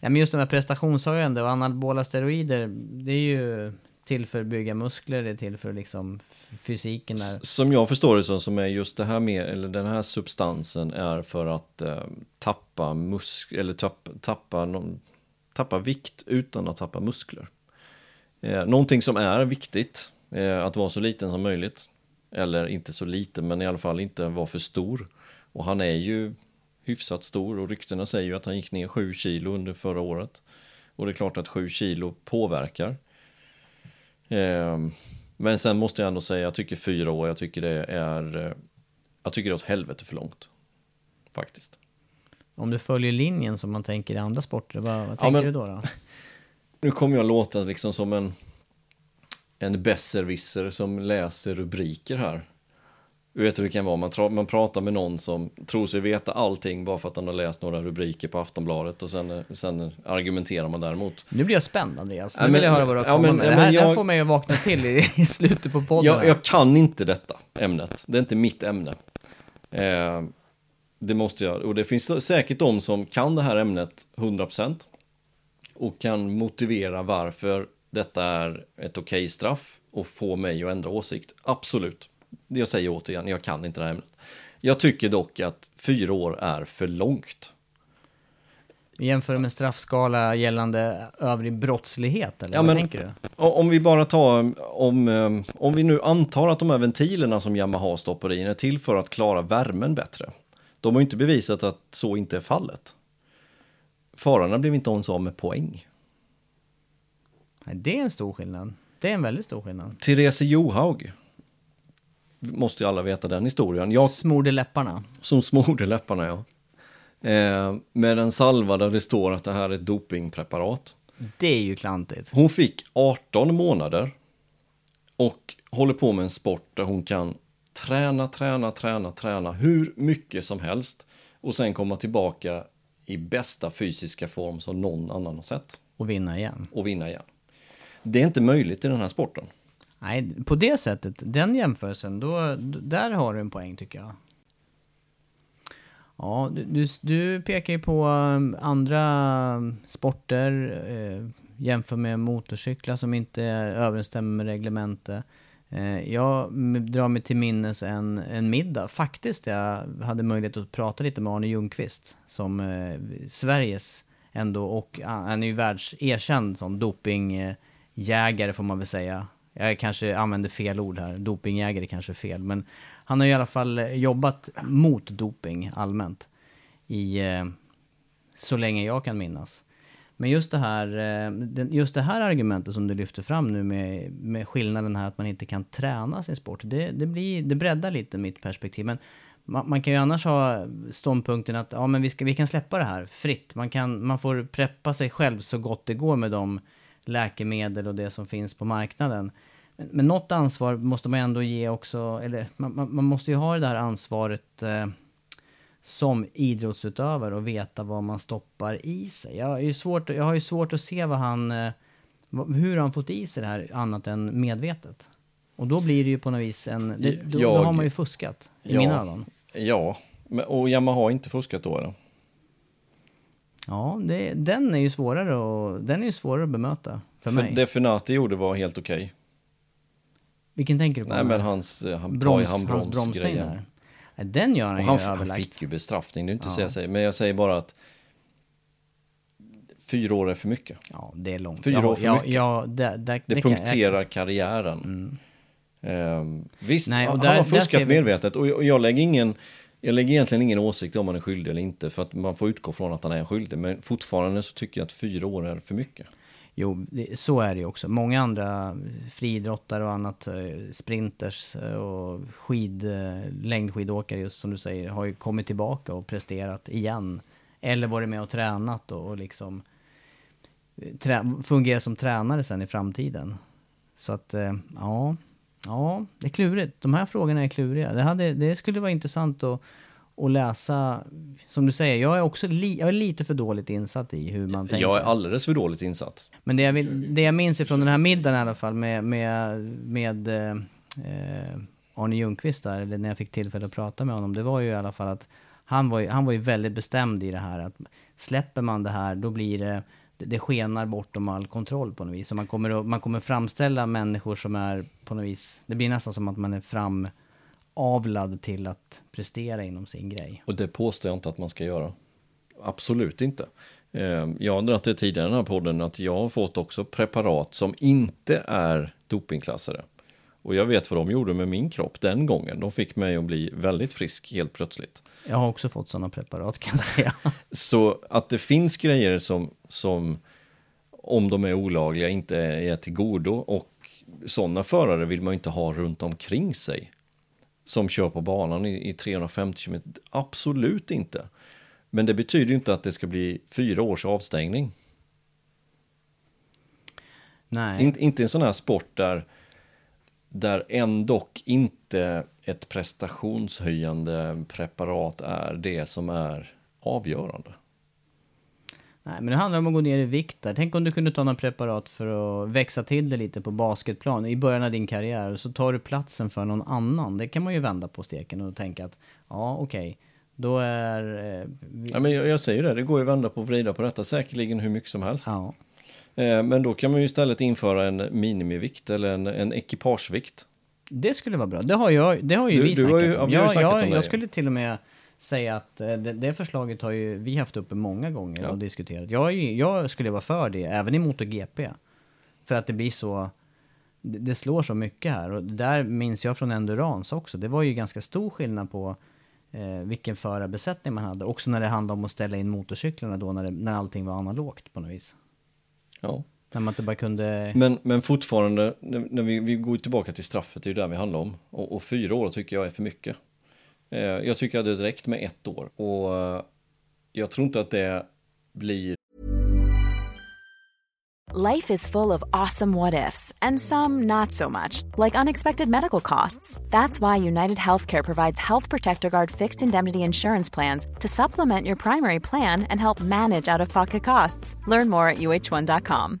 Ja, men just de här prestationshöjande och anabola steroider, det är ju till för att bygga muskler, det är till för liksom fysiken där. S- Som jag förstår det så som är just det här med, eller den här substansen är för att eh, tappa musk eller tappa, tappa, någon, tappa vikt utan att tappa muskler. Eh, någonting som är viktigt, eh, att vara så liten som möjligt. Eller inte så liten, men i alla fall inte vara för stor. Och han är ju hyfsat stor och ryktena säger ju att han gick ner 7 kilo under förra året. Och det är klart att 7 kilo påverkar. Ehm, men sen måste jag ändå säga, jag tycker fyra år, jag tycker det är, eh, jag tycker det är åt helvete för långt. Faktiskt. Om du följer linjen som man tänker i andra sporter, vad, vad Ja, tänker men- du då? då? Nu kommer jag låta liksom som en, en besserwisser som läser rubriker här. Du vet hur det kan vara, man, man pratar med någon som tror sig veta allting bara för att han har läst några rubriker på Aftonbladet och sen, sen argumenterar man däremot. Nu blir jag spänd Andreas. Nu Ja, men- vill jag höra vad du har ja, men- med. ja, Det här, det här jag- får mig att vakna till i, i slutet på podden. Jag, jag kan inte detta ämnet, det är inte mitt ämne. Eh, det måste jag, och det finns säkert de som kan det här ämnet 100% och kan motivera varför detta är ett okej straff och få mig att ändra åsikt. Absolut. Jag säger återigen, jag kan inte det här ämnet. Jag tycker dock att fyra år är för långt. Jämför med straffskala gällande övrig brottslighet, eller Ja, vad men- tänker du? Om vi bara tar, om, eh, om vi nu antar att de här ventilerna som Yamaha stoppar in är till för att klara värmen bättre. De har ju inte bevisat att så inte är fallet. Förarna blev inte ens av med poäng. Nej, Det är en stor skillnad. Det är en väldigt stor skillnad. Therese Johaug, måste ju alla veta den historien. Jag Smorde läpparna. som smorde läpparna, ja. Eh, med en salva där det står att det här är ett dopingpreparat. Det är ju klantigt. Hon fick 18 månader och håller på med en sport där hon kan träna, träna, träna, träna hur mycket som helst och sen komma tillbaka i bästa fysiska form som någon annan har sett Och vinna igen. och vinna igen. Det är inte möjligt i den här sporten. Nej, på det sättet, den jämförelsen, då, där har du en poäng tycker jag. Ja, du, du, du pekar ju på um, andra um, sporter, eh, jämför med motorcyklar som inte överensstämmer med reglementet. Eh, jag drar mig till minnes en, en middag, faktiskt, jag hade möjlighet att prata lite med Arne Ljungqvist, som eh, Sveriges ändå, och ah, han är ju världserkänd som dopingjägare får man väl säga. Jag kanske använder fel ord här, dopingjägare kanske är fel, men han har i alla fall eh, jobbat mot doping allmänt i eh, så länge jag kan minnas. Men just det här, eh, just det här argumentet som du lyfter fram nu med, med skillnaden här att man inte kan träna sin sport, det, det, blir, det breddar lite mitt perspektiv. Men man, man kan ju annars ha ståndpunkten att ja, men vi, ska, vi kan släppa det här fritt. Man, kan, man får preppa sig själv så gott det går med de läkemedel och det som finns på marknaden. Men, men något ansvar måste man ändå ge också, eller man, man, man måste ju ha det där ansvaret eh, som idrottsutövare och veta vad man stoppar i sig. Jag har ju svårt, jag har ju svårt att se vad han, eh, hur han fått i sig det här annat än medvetet. Och då blir det ju på något vis en, det, då, då Jag- har man ju fuskat i Ja. mina ögon. Ja, och Yamaha har inte fuskat då eller? Ja, det, den är ju svårare och den är ju svårare att bemöta för, För mig. det Funati gjorde var helt okej. Vilken tänker du på? Nej men hans, eh, han tar i Broms, hans bromsning där. Den gör han, Och ju han, han överlagt. fick ju bestraffning, det är inte Ja. så jag säger. Men jag säger bara att fyra år är för mycket. Ja, det är långt. Fyra ja, år för ja, mycket. Ja, det, det, Det, kan jag- punkterar karriären. Ehm, visst, Nej, och han där- har där fuskat vi- medvetet och, och jag lägger ingen jag lägger egentligen ingen åsikt om han är skyldig eller inte för att man får utgå från att han är skyldig. Men fortfarande så tycker jag att fyra år är för mycket. Jo, det, så är det ju också. Många andra friidrottare och annat, eh, sprinters eh, och skid, eh, längdskidåkare just som du säger, har ju kommit tillbaka och presterat igen. Eller varit med och tränat och, och liksom fungerat trä, som tränare sen i framtiden. Så att, ja, ja, det är klurigt. De här frågorna är kluriga. Det, hade, det skulle vara intressant att, att läsa, som du säger, jag är också li, jag är lite för dåligt insatt i hur man tänker. Jag är alldeles för dåligt insatt. Men det jag, det jag minns ifrån den här middagen i alla fall med, med, med eh, eh, Arne Ljungqvist där, eller när jag fick tillfälle att prata med honom, det var ju i alla fall att han var ju, han var ju väldigt bestämd i det här att släpper man det här då blir det, det, skenar bortom all kontroll på något vis. Så man kommer, man kommer framställa människor som är på något vis, det blir nästan som att man är framavlad till att prestera inom sin grej. Och det påstår jag inte att man ska göra. Absolut inte. Eh, Jag har dragit det tidigare i den här podden att jag har fått också preparat som inte är dopingklassade. Och jag vet vad de gjorde med min kropp den gången. De fick mig att bli väldigt frisk helt plötsligt. Jag har också fått sådana preparat kan jag säga. Så att det finns grejer som, som om de är olagliga inte är till godo och sådana förare vill man ju inte ha runt omkring sig som kör på banan i, i 350 km. Absolut inte. Men det betyder ju inte att det ska bli fyra års avstängning. Nej. In, inte en sån här sport där, där ändå inte ett prestationshöjande preparat är det som är avgörande. Nej, men det handlar om att gå ner i vikt där. Tänk om du kunde ta något preparat för att växa till det lite på basketplan i början av din karriär. Så tar du platsen för någon annan. Det kan man ju vända på steken och tänka att ja, okej. Okay, då är... Eh, vi... ja, men jag, jag, säger det, det går ju att vända på och vrida på detta säkerligen hur mycket som helst. Ja. Eh, men då kan man ju istället införa en minimivikt eller en, en ekipagevikt. Det skulle vara bra. Det har, jag, det har ju du, vi snackat ju, om. Ja, jag, jag, jag skulle till och med säga att eh, det, det, förslaget har ju vi haft uppe många gånger ja. och diskuterat. Jag, jag skulle vara för det, även i MotoGP. För att det blir så... Det, det slår så mycket här. Och där minns jag från Endurance också. Det var ju ganska stor skillnad på eh, vilken förarbesättning man hade. Också när det handlade om att ställa in motorcyklarna då, när, det, när allting var analogt på något vis. Ja. När man inte bara kunde... Men, men fortfarande, när vi, vi går tillbaka till straffet, det är ju där vi handlar om. Och, och fyra år tycker jag är för mycket. Eh, jag tycker att det räckt med ett år. Och eh, jag tror inte att det blir... Life is full of awesome what ifs. And some not so much. Like unexpected medical costs. That's why United Healthcare provides Health Protector Guard fixed indemnity insurance plans to supplement your primary plan and help manage out-of-pocket costs. Learn more at uh1.com.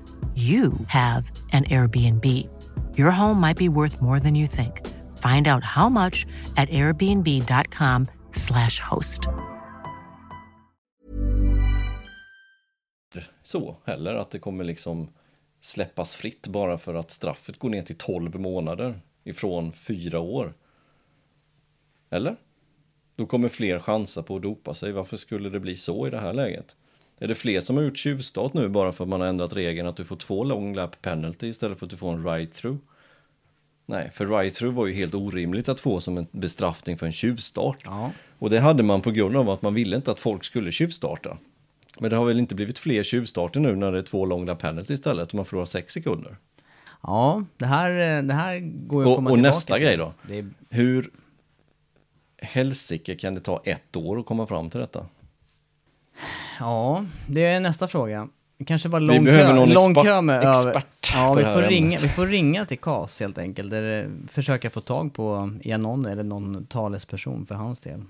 you have an Airbnb. Your home might be worth more than you think. Find out how much at airbnb.com slash host. Så heller att det kommer liksom släppas fritt bara för att straffet går ner till 12 månader ifrån 4 år. Eller? Då kommer fler chansa på att dopa sig. Varför skulle det bli så i det här läget? Är det fler som har gjort tjuvstart nu bara för att man har ändrat regeln att du får två long lap penalty istället för att du får en ride-through? Nej, för ride-through var ju helt orimligt att få som en bestraffning för en tjuvstart. Ja. Och det hade man på grund av att man ville inte att folk skulle tjuvstarta. Men det har väl inte blivit fler tjuvstarter nu när det är två long lap penalty istället och man förlorar sex sekunder. Ja, det här, det här går ju att och, komma och tillbaka nästa till. grej då. Det Hur helsike kan det ta ett år att komma fram till detta? Ja, det är nästa fråga. Det kanske var Vi lång behöver kö, någon lång expert- kö med expert Ja, vi får, ämnet. ringa, vi får ringa till KAS helt enkelt. Där, eh, försöka få tag på Janon eller någon talesperson för hans del.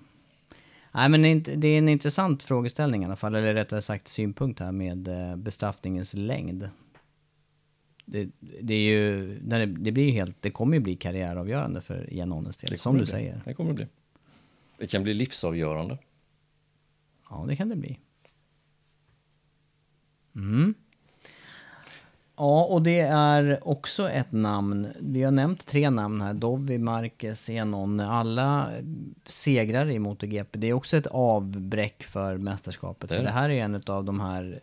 Nej men det är en intressant frågeställning i alla fall, eller rättare sagt synpunkt här med eh, bestraffningens längd. Det, det är ju, det, det blir ju helt, det kommer ju bli karriäravgörande för Janones del, som du bli. säger. Det kommer det bli. Det kan bli livsavgörande. Ja, det kan det bli. Mm. Ja, och det är också ett namn. Vi har nämnt tre namn här. Dovi, Marquez, Enon. Alla segrar i MotoGP. Det är också ett avbräck för mästerskapet. Det för det. här är en av de här,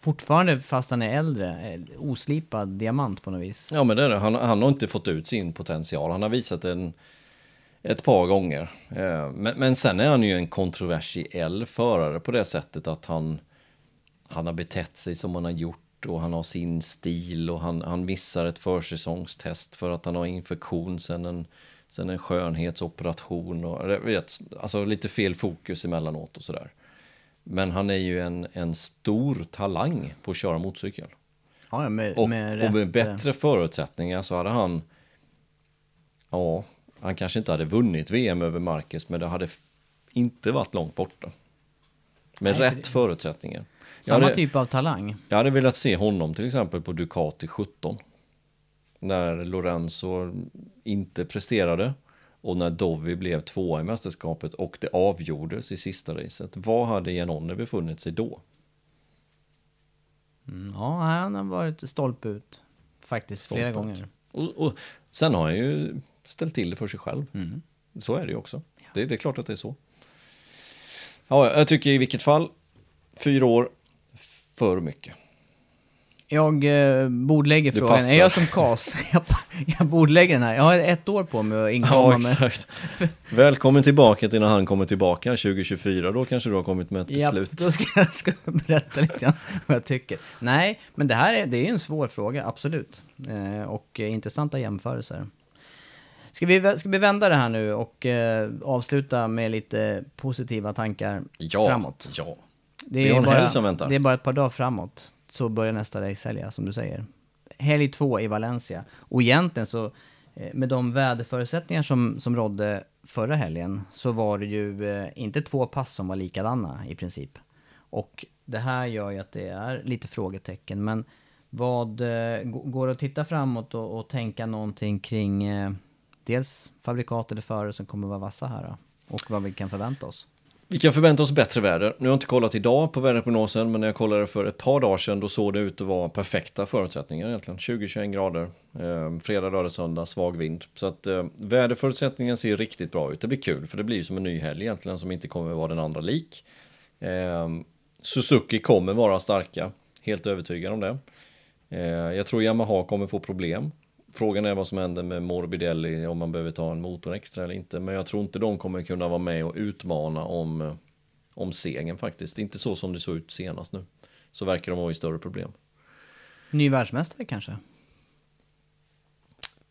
fortfarande fast han är äldre, oslipad diamant på något vis. Ja, men det är det. Han, han har inte fått ut sin potential. Han har visat en ett par gånger. Eh, Men, men sen är han ju en kontroversiell förare på det sättet att han, han har betett sig som han har gjort och han har sin stil och han, han missar ett försäsongstest för att han har infektion sen en, sen en skönhetsoperation och vet, alltså lite fel fokus emellanåt och sådär. Men han är ju en, en stor talang på att köra motorcykel. Ja, med, Och med, rätt, och med eh, bättre förutsättningar så hade han... Ja, han kanske inte hade vunnit VM över Marcus, men det hade inte varit långt borta. Med Nej, rätt det- förutsättningar. Samma hade, typ av talang. jag hade velat se honom till exempel på Ducati 17. När Lorenzo inte presterade. Och när Dovi blev tvåa i mästerskapet och det avgjordes i sista racet, vad hade Janone befunnit sig då? Mm, ja, han har varit stolpe ut. Faktiskt flera Stolpe ut. gånger. Och, och sen har han ju ställt till det för sig själv. Mm. Så är det ju också. Det, det är klart att det är så. Ja, jag tycker i vilket fall, fyra år, för mycket. Jag eh, bordlägger Du frågan. passar. Är jag som KAS? jag, jag bordlägger den här. Jag har ett år på mig att inkomma med... exakt. Välkommen tillbaka till när han kommer tillbaka 2024. Då kanske du har kommit med ett Ja, beslut. då ska jag ska berätta lite grann vad jag tycker. Nej, men det här är, det är en svår fråga, absolut. Eh, och eh, intressanta jämförelser. Ska vi, ska vi vända det här nu och eh, avsluta med lite positiva tankar ja, framåt? ja. Det en bara, helg som väntar. Det är bara ett par dagar framåt, så börjar nästa racehelg, som du säger. Helg två i Valencia. Och egentligen så, eh, med de väderförutsättningar som, som rådde förra helgen, så var det ju eh, inte två pass som var likadana i princip. Och det här gör ju att det är lite frågetecken, men vad eh, går det att titta framåt och, och tänka någonting kring eh, dels fabrikat eller förare som kommer vara vassa här då? Och vad vi kan förvänta oss? Vi kan förvänta oss bättre väder. Nu har jag inte kollat idag på väderprognosen, men när jag kollade för ett par dagar sedan, då såg det ut att vara perfekta förutsättningar egentligen. 20-21 grader, eh, fredag, lördag, söndag, svag vind. Så att eh, väderförutsättningen ser riktigt bra ut. Det blir kul, för det blir ju som en ny helg egentligen, som inte kommer vara den andra lik. Eh, Suzuki kommer vara starka, helt övertygad om det. Eh, jag tror Yamaha kommer få problem. Frågan är vad som händer med Morbidelli, om man behöver ta en motor extra eller inte. Men jag tror inte de kommer kunna vara med och utmana om, eh, om segern faktiskt. Inte så som det såg ut senast nu. Så verkar de vara i större problem. Ny världsmästare kanske?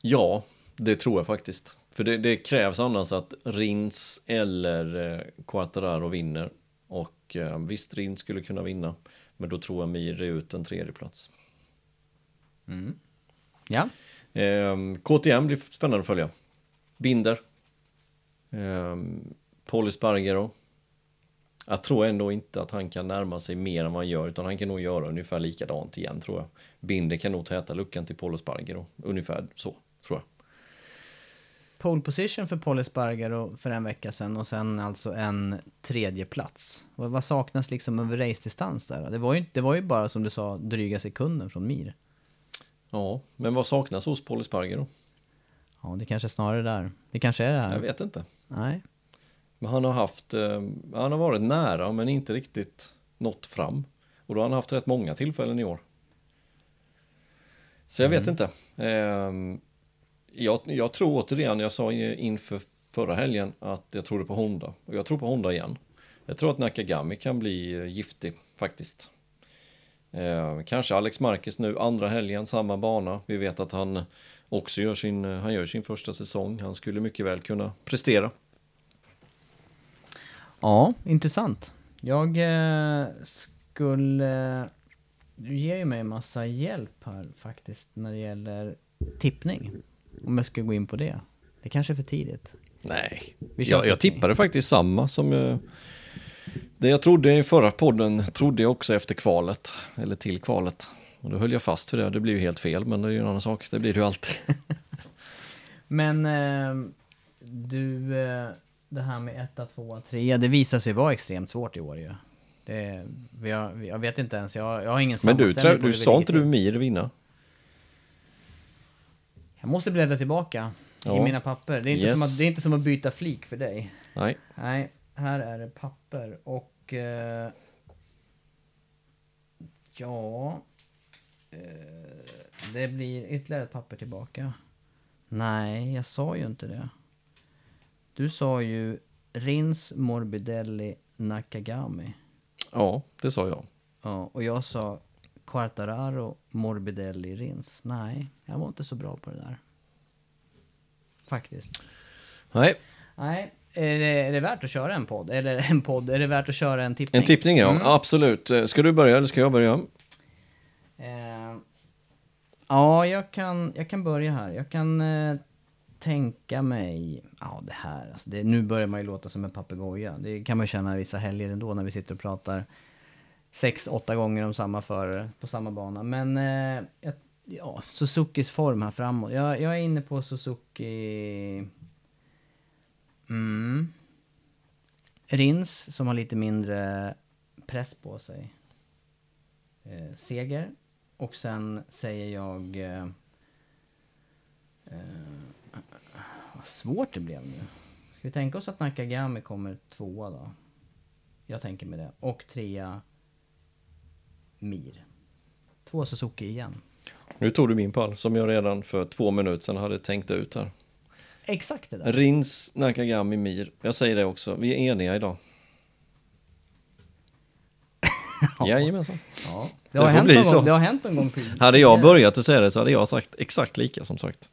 Ja, det tror jag faktiskt. För det, det krävs annars att Rins eller eh, Quattararo vinner. Och eh, visst, Rins skulle kunna vinna. Men då tror jag Mir är ut en tredje plats. Ja. Ehm, KTM blir spännande att följa. Binder. Eh, Paul Espargaro. Jag tror ändå inte att han kan närma sig mer än vad han gör, utan han kan nog göra ungefär likadant igen tror jag. Binder kan nog täta luckan till Paul Espargaro, ungefär så, tror jag. Pole position för Paul Espargaro för en vecka sedan och sen alltså en tredje plats. Vad, vad saknas liksom över race-distans där? Det var, ju, det var ju bara som du sa dryga sekunden från Mir. Ja, men vad saknas hos Paul Espargaro? Ja, det kanske är snarare där. Det kanske är det här. Jag vet inte. Nej. Men han har haft, eh, han har varit nära men inte riktigt nått fram. Och då har han haft rätt många tillfällen i år. Så jag vet inte. Ehm, jag, jag tror återigen, jag sa inför förra helgen att jag trodde på Honda. Och jag tror på Honda igen. Jag tror att Nakagami kan bli eh, giftig faktiskt. Eh, kanske Alex Marquez nu, andra helgen, samma bana. Vi vet att han också gör sin, eh, han gör sin första säsong. Han skulle mycket väl kunna prestera. Ja, intressant. Jag eh, skulle... Du ger ju mig en massa hjälp här faktiskt när det gäller tippning. Om jag ska gå in på det. Det kanske är för tidigt. Nej, jag, jag tippade faktiskt samma som jag, det jag trodde i förra podden, trodde jag också efter kvalet, eller till kvalet. Och då höll jag fast för det, det blir ju helt fel, men det är ju en annan sak, det blir det ju alltid. Men eh, du, eh, det här med etta, tvåa, trea, det visar sig vara extremt svårt i år ju. Det, vi, jag vet inte ens, jag, jag har ingen Men du, trä- du sa inte du Mir vinna? Jag måste bläddra tillbaka i Ja. mina papper. Det är, inte Yes. som att, det är inte som att byta flik för dig. Nej, Nej, här är det papper och... Eh, ja... Eh, det blir ytterligare ett papper tillbaka. Nej, jag sa ju inte det. Du sa ju Rins Morbidelli Nakagami. ja, det sa jag. Ja, och jag sa Quartararo Morbidelli Rins. Nej, jag var inte så bra på det där. Faktiskt. Nej, Nej, är det, är det värt att köra en podd? Eller en podd, är det värt att köra en tippning? en tippning ja, Mm. absolut. Eh, Ska du börja eller ska jag börja? Eh, ja, jag kan, jag kan börja här. Jag kan eh, tänka mig... Ja, det här. Alltså det, nu börjar man ju låta som en papegoja. Det kan man känna vissa helger ändå när vi sitter och pratar sex, åtta gånger om samma förare på samma bana. Men eh, ja, Suzukis form här framåt. Jag, jag är inne på Suzuki... Mm. Rins som har lite mindre press på sig. Eh, seger. Och sen säger jag... Eh, eh, vad svårt det blev nu. Ska vi tänka oss att Nakagami kommer tvåa då? Jag tänker med det. Och trea Mir. Två Suzuki igen. Nu tog du min pall som jag redan för två minuter sedan hade tänkt ut här. Exakt det där. Rins, Nakagami, Mir. Jag säger det också, vi är eniga idag. Jajamensan. Ja. Det Det, har får hänt någon så. gång, det har hänt någon gång tidigare. Hade jag börjat att säga det så hade jag sagt exakt lika som sagt.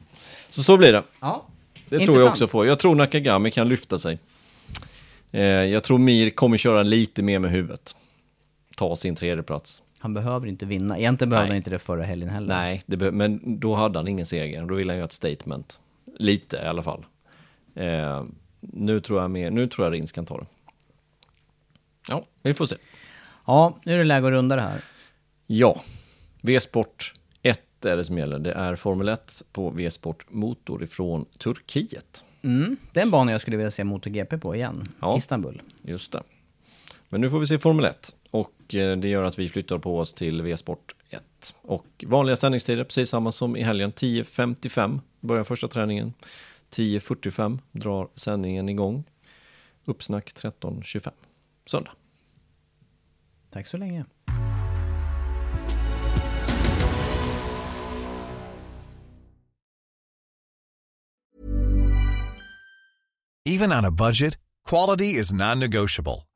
Så så blir det. Ja. Det tror jag Intressant. också på. Jag tror Nakagami kan lyfta sig. Eh, jag tror Mir kommer köra lite mer med huvudet. Ta sin tredje plats. Han behöver inte vinna. Egentligen behövde Nej. han inte det förra helgen heller. Nej, det men då hade han ingen seger. Då ville han göra ett statement. Lite i alla fall. Eh, nu, tror jag mer, nu tror jag Rins kan ta det. Ja, vi får se. Ja, nu är det läge att runda det här. Ja, V-sport 1 är det som gäller. Det är Formel 1 på V-sport motor ifrån Turkiet. Mm. Det är en bana jag skulle vilja se MotoGP på igen. Ja. Istanbul. Just det. Men nu får vi se Formel 1 och eh, det gör att vi flyttar på oss till V-sport 1. Och vanliga sändningstider, precis samma som i helgen. 10.55 börjar första träningen. 10.45 drar sändningen igång. Uppsnack 13.25. Söndag. Tack så länge. Even on a budget, quality is non-negotiable.